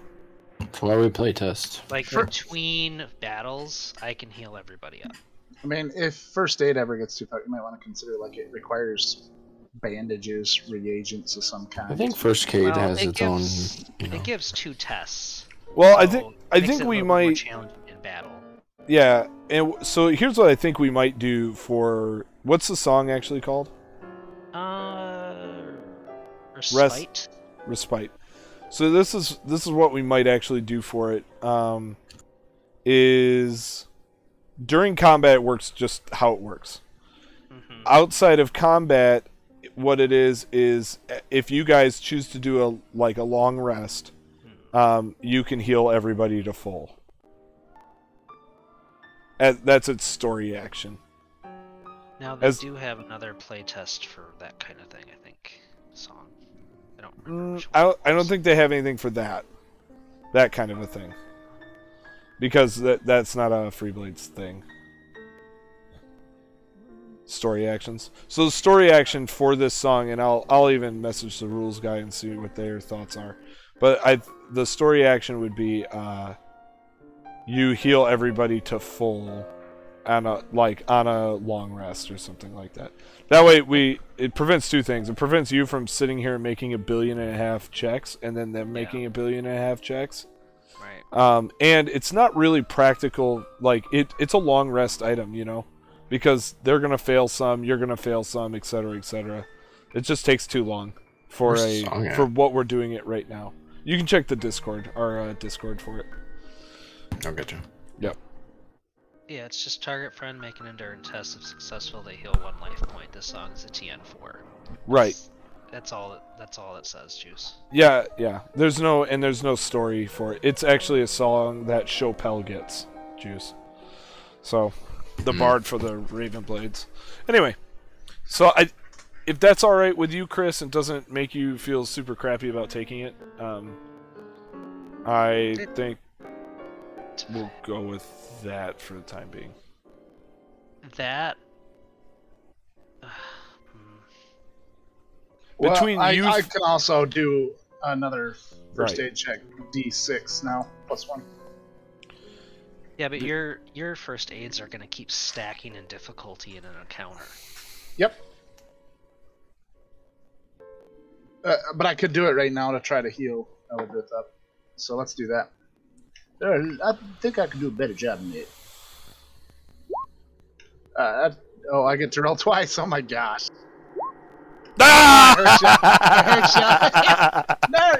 That's why we play test. Like For- between battles, I can heal everybody up. I mean, if first aid ever gets too far, you might want to consider like it requires bandages, reagents of some kind. I think first aid Well, has it its gives- own. You know. It gives two tests. Well, I think I think we little bit more might challenging in battle. yeah. And so here's what I think we might do for what's the song actually called? Uh, respite. Respite. So this is this is what we might actually do for it. Um, is during combat it works just how it works. hmm outside of combat what it is is if you guys choose to do a like a long rest um, you can heal everybody to full Uh, that's its story action Now they As- do have another playtest for that kind of thing. I think song. I don't remember. Mm, I, don't- I don't think they have anything for that that kind of a thing because that that's not a free blades thing. Story actions. So the story action for this song and i'll i'll even message the rules guy and see what their thoughts are. But i the story action would be uh you heal everybody to full on a like on a long rest or something like that. That way we it prevents two things. It prevents you from sitting here and making a billion and a half checks and then them making a billion and a half checks Right. um, and it's not really practical like it it's a long rest item you know because they're gonna fail some you're gonna fail some etc cetera it just takes too long for Where's a the song at? for what we're doing it right now you can check the discord our uh, discord for it I'll get you. Yep. Yeah, it's just target friend make an endurance test. If successful, they heal one life point. This song is a TN4. right That's all. That's all it says, Juice. yeah yeah there's no and there's no story for it it's actually a song that chopel gets juice so the Hmm. bard for the raven blades anyway so i if that's all right with you chris and doesn't make you feel super crappy about taking it um i think we'll go with that for the time being That. Hmm. Well, Between I, you- I can also do another first Right. aid check D6 now plus one. Yeah, but your your first aids are gonna keep stacking in difficulty in an encounter. Yep. Uh, but I could do it right now to try to heal Eldareth up. So let's do that. I think I could do a better job than it. Uh, oh, I get to roll twice. Oh my gosh. Ah! No,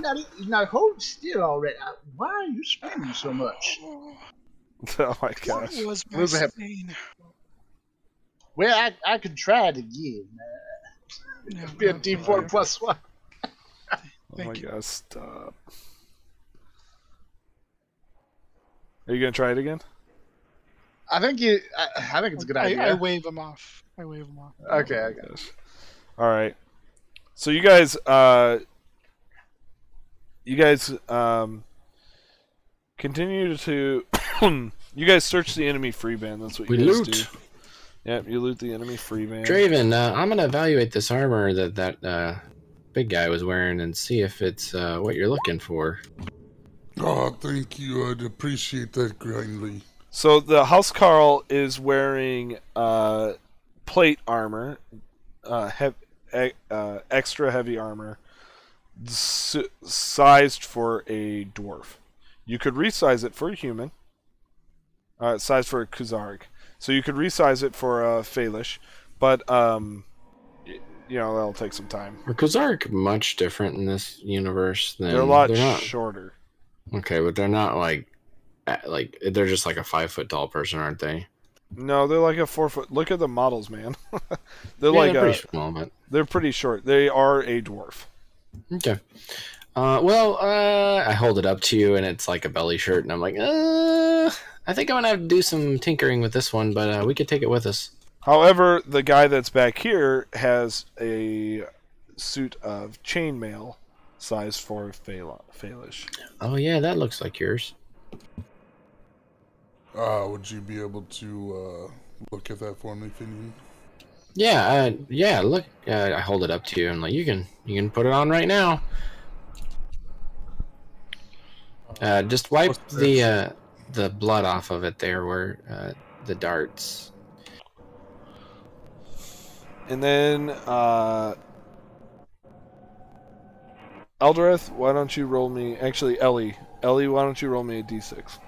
now, now hold still already. Uh, Why are you screaming so much? oh my gosh What was my Where's stain? Well, I, I could try it again. Uh, No, it'd be a no, D4 no. plus one. oh my Thank you. gosh stop are you gonna try it again I think you. I, I think it's a good I, idea. I wave him off. I wave him off. okay, I guess. Gosh. All right. So you guys, uh, you guys, um, continue to, you guys search the enemy free band. That's what you We guys loot. do. Yep, you loot the enemy free band. Draven, uh, I'm gonna evaluate this armor that that uh, big guy was wearing and see if it's uh, what you're looking for. Oh, thank you. I'd appreciate that greatly. So the House Carl is wearing uh, plate armor, uh, hev- e- uh, extra heavy armor, s- sized for a dwarf. You could resize it for a human. Uh, sized for a Kuzarg. So you could resize it for a Faelish, but um, you know that'll take some time. Are Kuzarg much different in this universe than They're a lot they're not, shorter. Okay, but they're not like like they're just like a five foot tall person, aren't they? No, they're like a four foot. Look at the models, man. they're Yeah, like they're a, pretty small, but they're pretty short. They are a dwarf. okay. Uh, well, uh, I hold it up to you, and it's like a belly shirt, and I'm like, uh, I think I'm gonna have to do some tinkering with this one, but uh, we could take it with us. However, the guy that's back here has a suit of chainmail, size for Faelish. Oh yeah, that looks like yours. Uh, would you be able to uh, look at that for me, Finian? Yeah, uh, yeah. Look, uh, I hold it up to you, and like you can you can put it on right now. Uh, just wipe the uh, the blood off of it there, where uh, the darts. And then, uh, Eldareth, why don't you roll me? Actually, Ellie. Ellie, why don't you roll me a d6?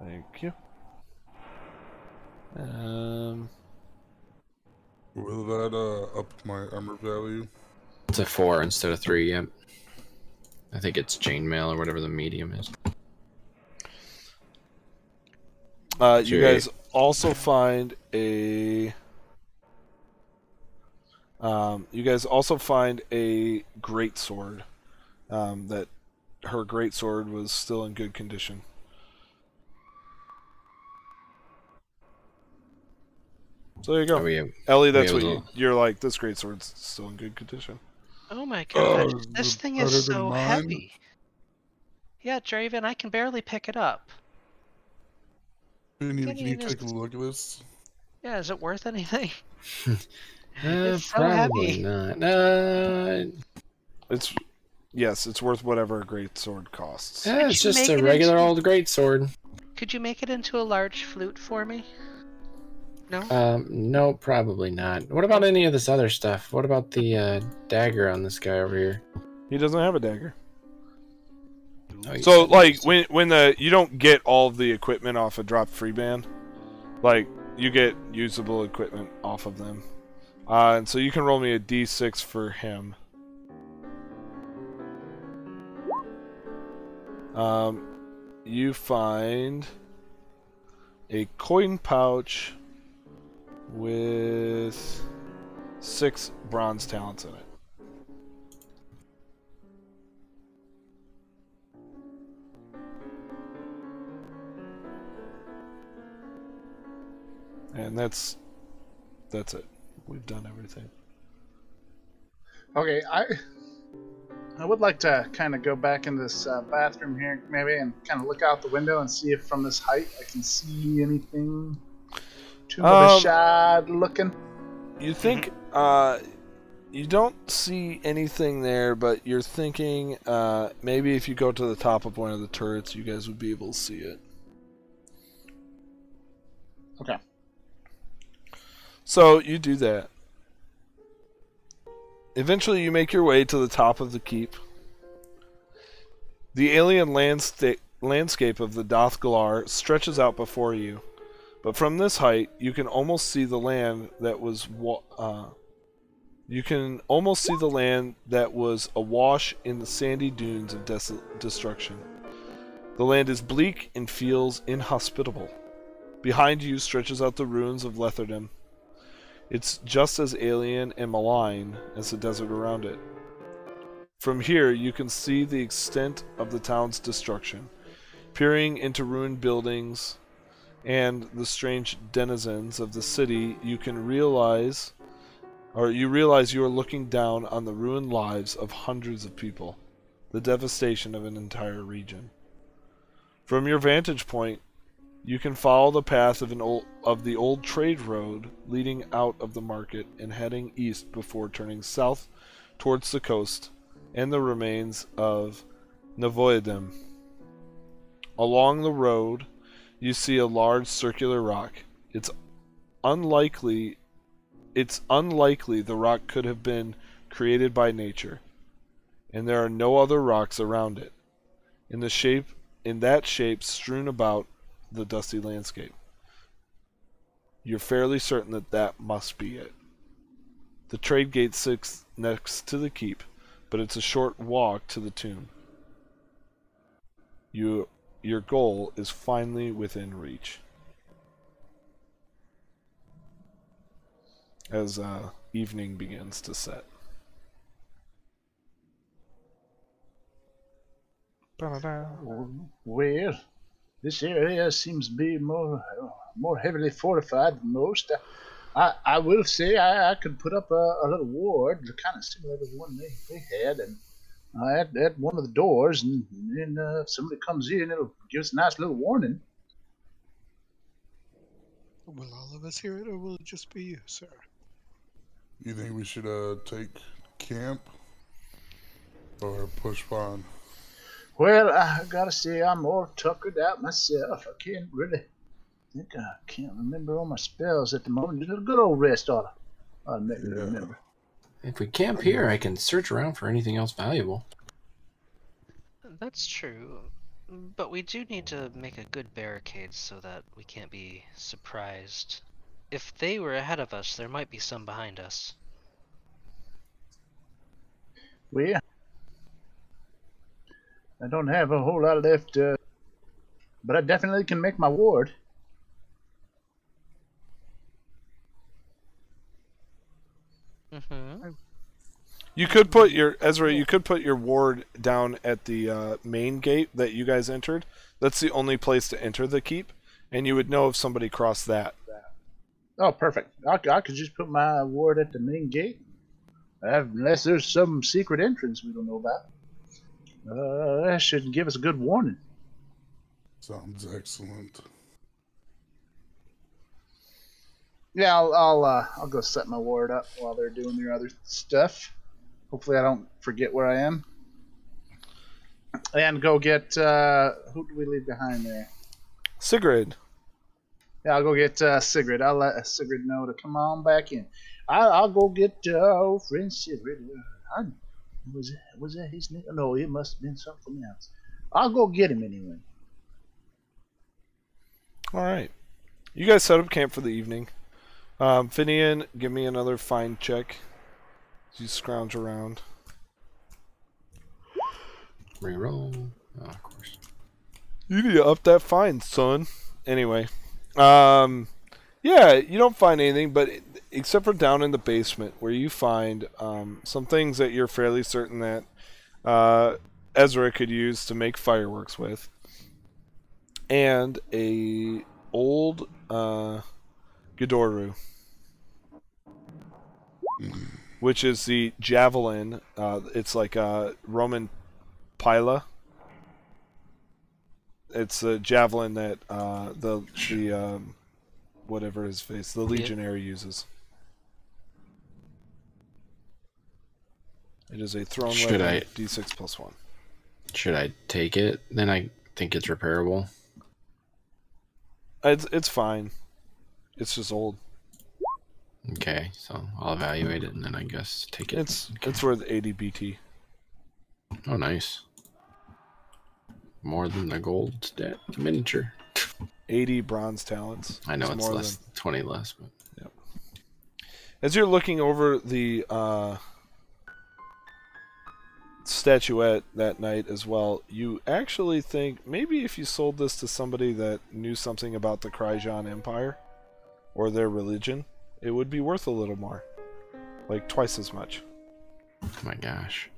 Thank you. Um, Will that uh, up my armor value? It's a four instead of three. Yep. I think it's chainmail or whatever the medium is. uh, you guys also find a. Um, you guys also find a great sword. Um, that her great sword was still in good condition. So there you go. Oh, yeah. Ellie, that's we what you, you're like. This great sword's still in good condition. Oh my god, is this thing is so heavy. Yeah, Draven, I can barely pick it up. Finian, Can can you you take a look at this? Yeah, is it worth anything? Uh, It's so probably heavy. not. Uh, It's yes, it's worth whatever a great sword costs. yeah, it's just a regular into- old great sword. Could you make it into a large flute for me? No? Um, no, probably not. What about any of this other stuff? What about the uh, dagger on this guy over here? He doesn't have a dagger. Oh, you So like when when the you don't get all the equipment off a drop free band, like you get usable equipment off of them, uh, and so you can roll me a d6 for him. Um, you find a coin pouch with six bronze talents in it. And that's that's it. We've done everything. Okay, I I would like to kind of go back in this uh, bathroom here, maybe, and kind of look out the window and see if from this height I can see anything too Um, shad looking. You think uh you don't see anything there, but you're thinking uh maybe if you go to the top of one of the turrets you guys would be able to see it. Okay. So you do that. Eventually, you make your way to the top of the keep. The alien landsta- landscape of the Dothgalar stretches out before you, but from this height, you can almost see the land that was wa- uh, you can almost see the land that was awash in the sandy dunes of des- destruction. The land is bleak and feels inhospitable. Behind you stretches out the ruins of Letherdom. It's just as alien and malign as the desert around it. From here, you can see the extent of the town's destruction. Peering into ruined buildings and the strange denizens of the city, you can realize, or you realize you are looking down on the ruined lives of hundreds of people, the devastation of an entire region. From your vantage point, you can follow the path of an old of the old trade road leading out of the market and heading east before turning south towards the coast and the remains of Nevoidim. Along the road, you see a large circular rock. It's unlikely it's unlikely the rock could have been created by nature, and there are no other rocks around it. In the shape in that shape strewn about the dusty landscape. You're fairly certain that that must be it. The trade gate sits next to the keep, but it's a short walk to the tomb. You, your goal is finally within reach. As uh, evening begins to set. Well, this area seems to be more more heavily fortified than most. I, I will say I, I could put up a, a little ward, kind of similar to the one they, they had, and uh, at, at one of the doors, and then uh, if somebody comes in, it'll give us a nice little warning. Will all of us hear it, or will it just be you, sir? You think we should uh take camp or push on? Well, I gotta say I'm all tuckered out myself. I can't really think I can't remember all my spells at the moment. Just a good old rest ought to, ought to make me Yeah. remember. If we camp here, I can search around for anything else valuable. That's true. But we do need to make a good barricade so that we can't be surprised. If they were ahead of us, there might be some behind us. Well, I don't have a whole lot left, uh, but I definitely can make my ward. Mm-hmm. You could put your Ezra. You could put your ward down at the uh, main gate that you guys entered. That's the only place to enter the keep, and you would know if somebody crossed that. Oh, perfect. I, I could just put my ward at the main gate, unless there's some secret entrance we don't know about. Uh, that should give us a good warning. Sounds excellent. Yeah, I'll I'll, uh, I'll go set my ward up while they're doing their other stuff. Hopefully, I don't forget where I am. And go get uh, who do we leave behind there? Sigrid, Yeah, I'll go get uh, Sigrid. I'll let Sigrid know to come on back in. I'll, I'll go get uh, old friend Sigrid. Uh, I, was was that his name? No, it must have been something else. I'll go get him anyway. all right. You guys set up camp for the evening. Um, Finian, give me another find check. You scrounge around. Reroll. Oh, of course. You need to up that fine, son. Anyway, um, yeah, you don't find anything, but except for down in the basement where you find um, some things that you're fairly certain that uh, Ezra could use to make fireworks with, and a old uh, Ghidorah, which is the javelin. Uh, it's like a Roman pila it's a javelin that uh, the the um, whatever his face the legionary uses. It is a thrown Should weapon, I- d6 plus one. Should I take it? Then I think it's repairable. It's it's fine. It's just old. Okay, so I'll evaluate it and then I guess take it. It's Okay. it's worth 80 BT. Oh, nice. More than the gold stat miniature. 80 bronze talents. I know it's, more less, 20 less, but As you're looking over the uh, statuette that night as well, you actually think maybe if you sold this to somebody that knew something about the Kryjan Empire or their religion, it would be worth a little more. Like twice as much. oh my gosh.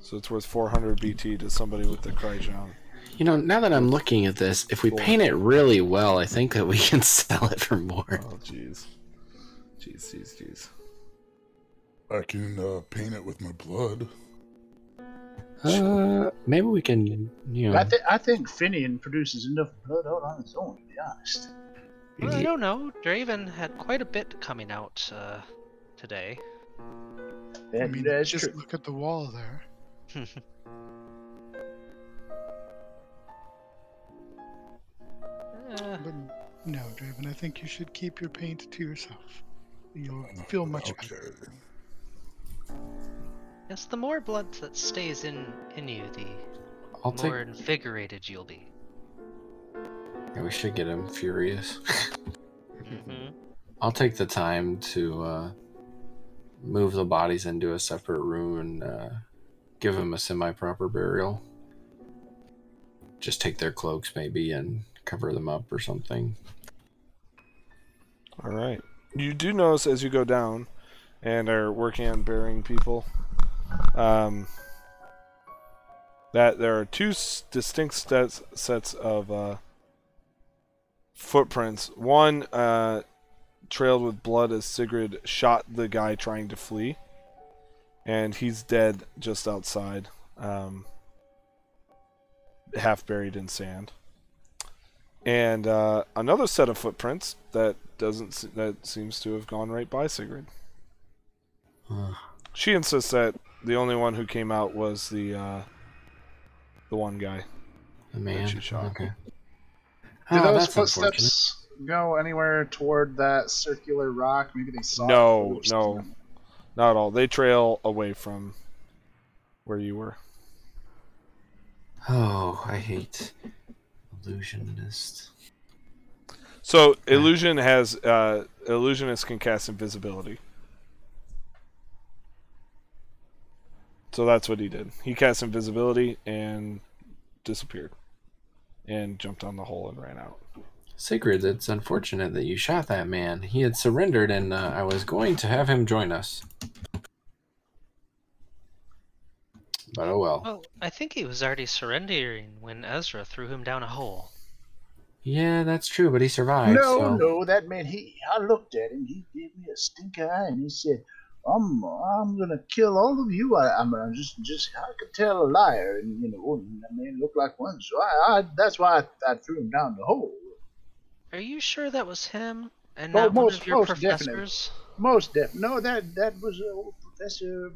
So it's worth 400 BT to somebody with the Kryjan. You know, now that I'm looking at this, if we Cool. paint it really well, I think that we can sell it for more. Oh, jeez. Jeez, jeez, jeez. I can uh, paint it with my blood. Uh, maybe we can, you know. I, th- I think Finian produces enough blood out on his own, to be honest. Well, I don't know. Draven had quite a bit coming out uh, today. I mean, that's just true. look at the wall there. Uh, But no, Draven, I think you should keep your paint to yourself. You'll feel much okay. better. yes, the more blood that stays in in you, the I'll take. more invigorated you'll be. Yeah, we should get him furious. hmm I'll take the time to uh, move the bodies into a separate room and uh, give them a semi-proper burial. Just take their cloaks maybe and cover them up or something. All right. You do notice as you go down and are working on burying people, um, that there are two s- distinct sets sets of uh, footprints. One uh, trailed with blood as Sigrid shot the guy trying to flee, and he's dead just outside, um, half buried in sand. And uh, another set of footprints that doesn't that seems to have gone right by Sigrid. Ugh. She insists that the only one who came out was the uh, the one guy. the man. she shot. Okay. Do Oh, those that's footsteps go anywhere toward that circular rock? Maybe they saw. No, first. no. Not at all. They trail away from where you were. Oh, I hate illusionist. So illusion has uh, illusionist can cast invisibility. So that's what he did. He cast invisibility and disappeared, and jumped on the hole and ran out. Sigrid, it's unfortunate that you shot that man. He had surrendered, and uh, I was going to have him join us. But oh well. Well, I think he was already surrendering when Ezra threw him down a hole. Yeah, that's true, but he survived. No, so. no, that man. He, I looked at him. He gave me a stink eye, and he said, "I'm, I'm gonna kill all of you." I, I'm just, just, I could tell a liar, and you know, and man looked like one. So I, I that's why I, I threw him down the hole. Are you sure that was him and Oh, not one most- of your most definitely. professors? Most def. No, that that was uh, old Professor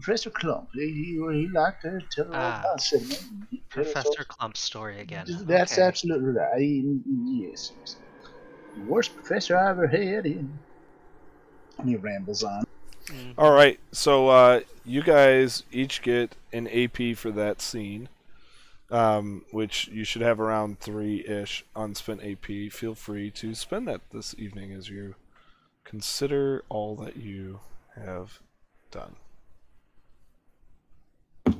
Professor Clump. He, he, he liked to tell Ah, about cinnamon. He tell us all- Professor Clump's story again. That's okay. absolutely right. He- yes, yes. Worst professor I ever had. He, he rambles on. Mm. All right, so uh, you guys each get an AP for that scene, um, which you should have around three ish unspent AP. Feel free to spend that this evening as you consider all that you have done.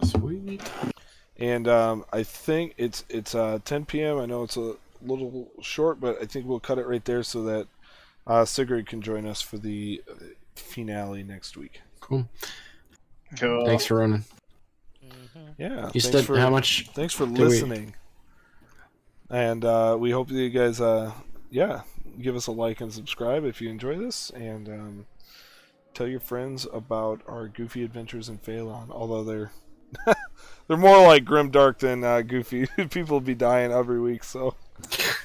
Sweet. And um, I think it's it's uh, 10 p.m. I know it's a little short, but I think we'll cut it right there so that uh, Sigrid can join us for the finale next week. Cool. Cool. Thanks for running. Mhm. Yeah. You thanks said for, how much? Thanks for we- listening. And uh, we hope that you guys, uh, yeah, give us a like and subscribe if you enjoy this, and um, tell your friends about our goofy adventures in Faelon. Although they're they're more like grim dark than uh, goofy. People be dying every week, so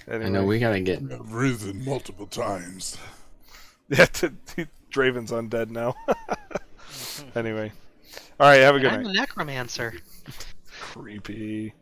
anyway. I know we gotta get. I've risen multiple times. Yeah, t- t- Draven's undead now. anyway, all right. Have a good I'm night. a necromancer. Creepy.